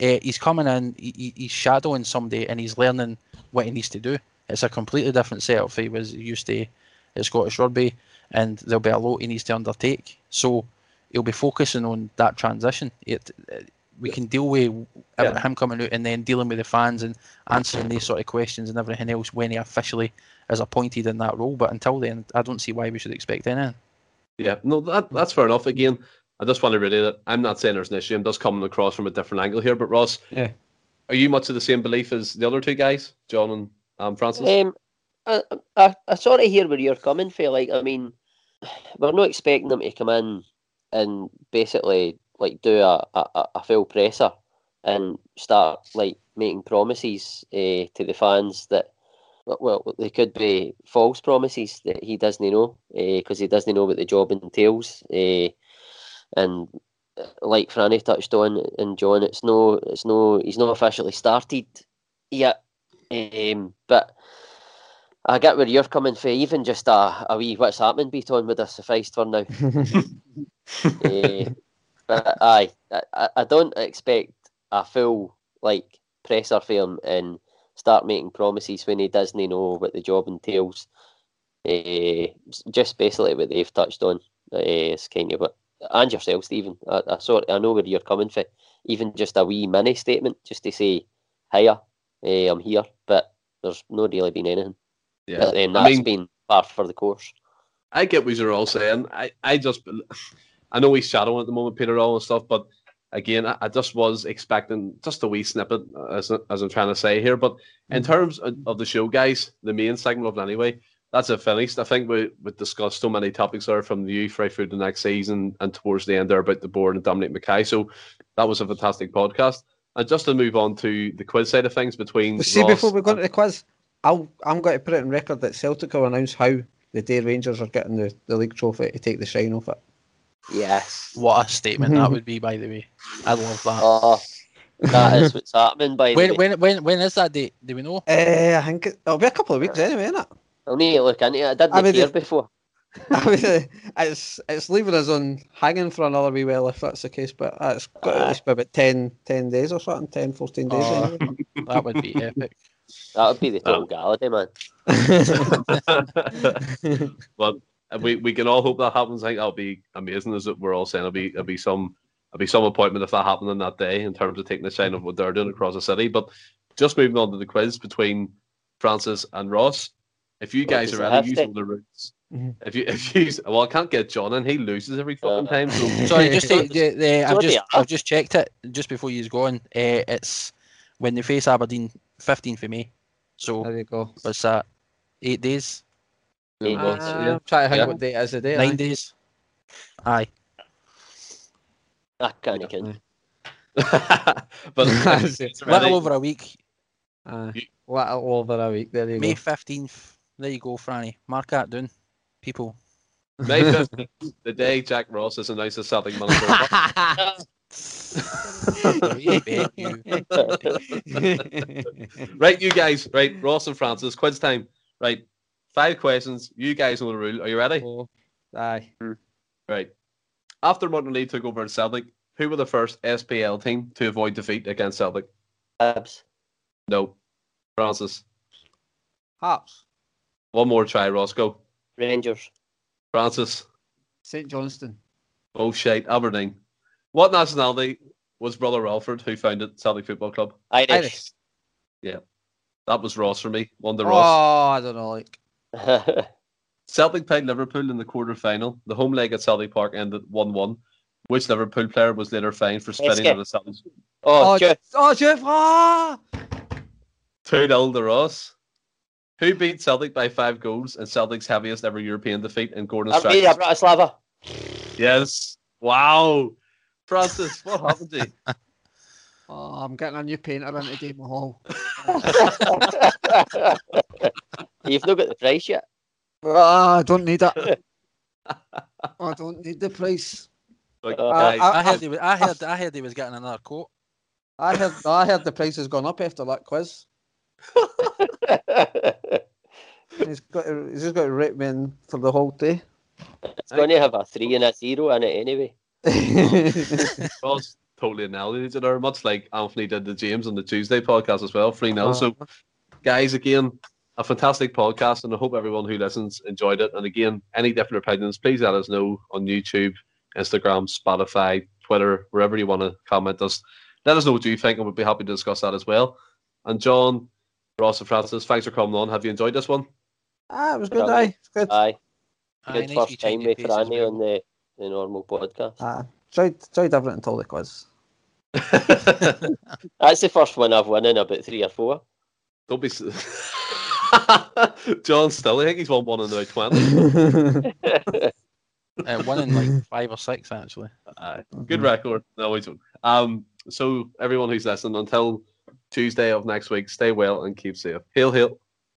uh, he's coming in, he, he's shadowing somebody, and he's learning what he needs to do. It's a completely different setup. If he was used to at Scottish Rugby, and there'll be a lot he needs to undertake. So he'll be focusing on that transition. It, we can deal with yeah. him coming out and then dealing with the fans and answering these sort of questions and everything else when he officially is appointed in that role. But until then, I don't see why we should expect anything. Yeah, no, that that's fair enough. Again, I just want to really that I'm not saying there's an issue. I'm just coming across from a different angle here. But Ross, yeah, are you much of the same belief as the other two guys, John and um, Francis? Um, I, I, I sort of hear where you're coming from. Like, I mean, we're not expecting them to come in and basically like do a, a, a full presser and start like making promises uh, to the fans that well, they could be false promises that he doesn't know because uh, he doesn't know what the job entails. Uh, and like Franny touched on, and John, it's no, it's no, he's not officially started yet. Um, but I get where you're coming from. Even just a, a wee what's happening beat on would have sufficed for now. but aye, I, I don't expect a full like presser for him and start making promises when he doesn't know what the job entails. Uh, just basically what they've touched on uh, is kind of what, and yourself, Stephen. I, I sort I know where you're coming from. Even just a wee mini statement, just to say, "Hiya, uh, I'm here," but there's not really been anything. Yeah, but then that's I mean, been par for the course. I get what you're all saying. I, I just, I know he's shadowing at the moment, Peter all and stuff, but again, I, I, just was expecting just a wee snippet, as, as I'm trying to say here. But in mm-hmm. terms of, of the show, guys, the main segment of it anyway, that's it finished. I think we we discussed so many topics there from the youth right through the next season and towards the end there about the board and Dominic McKay. So that was a fantastic podcast. And just to move on to the quiz side of things between. But see, Ross before we go into the quiz, I'll, I'm going to put it in record that Celtic will announce Howe the day Rangers are getting the, the league trophy to take the shine off it. Yes. What a statement that would be, by the way. I love that. Oh, that is what's happening, by when, the way. When, when, when is that date? Do we know? Uh, I think it, will be a couple of weeks anyway, isn't it? I'll need to look into it. I didn't I mean, care before. I mean, uh, it's it's leaving us on hanging for another wee while if that's the case, but it's got uh, at about 10, 10 days or something, 10, 14 days. Oh, anyway. that would be epic. That would be the total oh. Gallaudet, man. but we, we can all hope that happens. I think that'll be amazing, as we're all saying. It'll be it'll be some it'll be some appointment if that happened on that day in terms of taking the shine of what they're doing across the city. But just moving on to the quiz between Francis and Ross. If you guys are ready, use all the routes. Mm-hmm. If you if you well, I can't get John and he loses every fucking time. So. Sorry, just to, uh, I've just I've just checked it just before you's gone. Uh, it's when they face Aberdeen, fifteenth for May. So there you go. What's that? Eight days. Eight uh, days. Yeah. Try to think yeah. what date is the day. Nine aye. days. Aye. I can't count. but little over a week. Uh, little over a week. There you May go. May fifteenth. There you go, Franny. Mark that down, people. May 15th, the day Jack Ross is announced as Celtic manager. right, you guys. Right, Ross and Francis. Quiz time. Right, five questions. You guys know the rule. Are you ready? Oh, aye. Hmm. Right. After Martin Lee took over at Celtic, who were the first SPL team to avoid defeat against Celtic? Hibs. No. Francis. Hearts. One more try, Roscoe. Rangers. Francis. St Johnstone. Oh shit, Aberdeen. What nationality was Brother Walfrid who founded Celtic Football Club? Irish. Irish. Yeah. That was Ross for me. One to oh, Ross. Oh, I don't know. Like Celtic played Liverpool in the quarter final. The home leg at Celtic Park ended 1 1. Which Liverpool player was later fined for spitting on the Celtic? Oh, oh, Jeff. Oh, Jeff. Ah! 2 0 to Ross. Who beat Celtic by five goals and Celtic's heaviest ever European defeat in Gordon Strachan? Bratislava. Yes. Wow. Francis, what happened to you? Oh, I'm getting a new painter into Damon Hall. You've not got the price yet. Oh, I don't need it. I don't need the price. Like, uh, I, I, heard he was, I heard I heard he was getting another coat. I heard I heard the price has gone up after that quiz he's got to, he's just got to rip me in for the whole day. It's going to have a three and a zero in it anyway. well, it's totally annihilated her, much like Anthony did the James on the Tuesday podcast as well, 3 0. So, uh-huh. guys, again, a fantastic podcast, and I hope everyone who listens enjoyed it. And again, any different opinions, please let us know on YouTube, Instagram, Spotify, Twitter, wherever you want to comment us. Let us know what you think, and we'd be happy to discuss that as well. And John, Ross and Francis, thanks for coming on. Have you enjoyed this one? Ah, it was good. Aye, it's good. Aye, good aye, first time with Andy well. on the, the normal podcast. Ah, tried tried different until the quiz. That's the first one I've won in about three or four. Don't be. John still, I think he's won one in about twenty. Uh, one in like five or six, actually. Uh, good mm-hmm. record. No, we don't. Um, so everyone who's listening, until Tuesday of next week, stay well and keep safe. Hail, hail.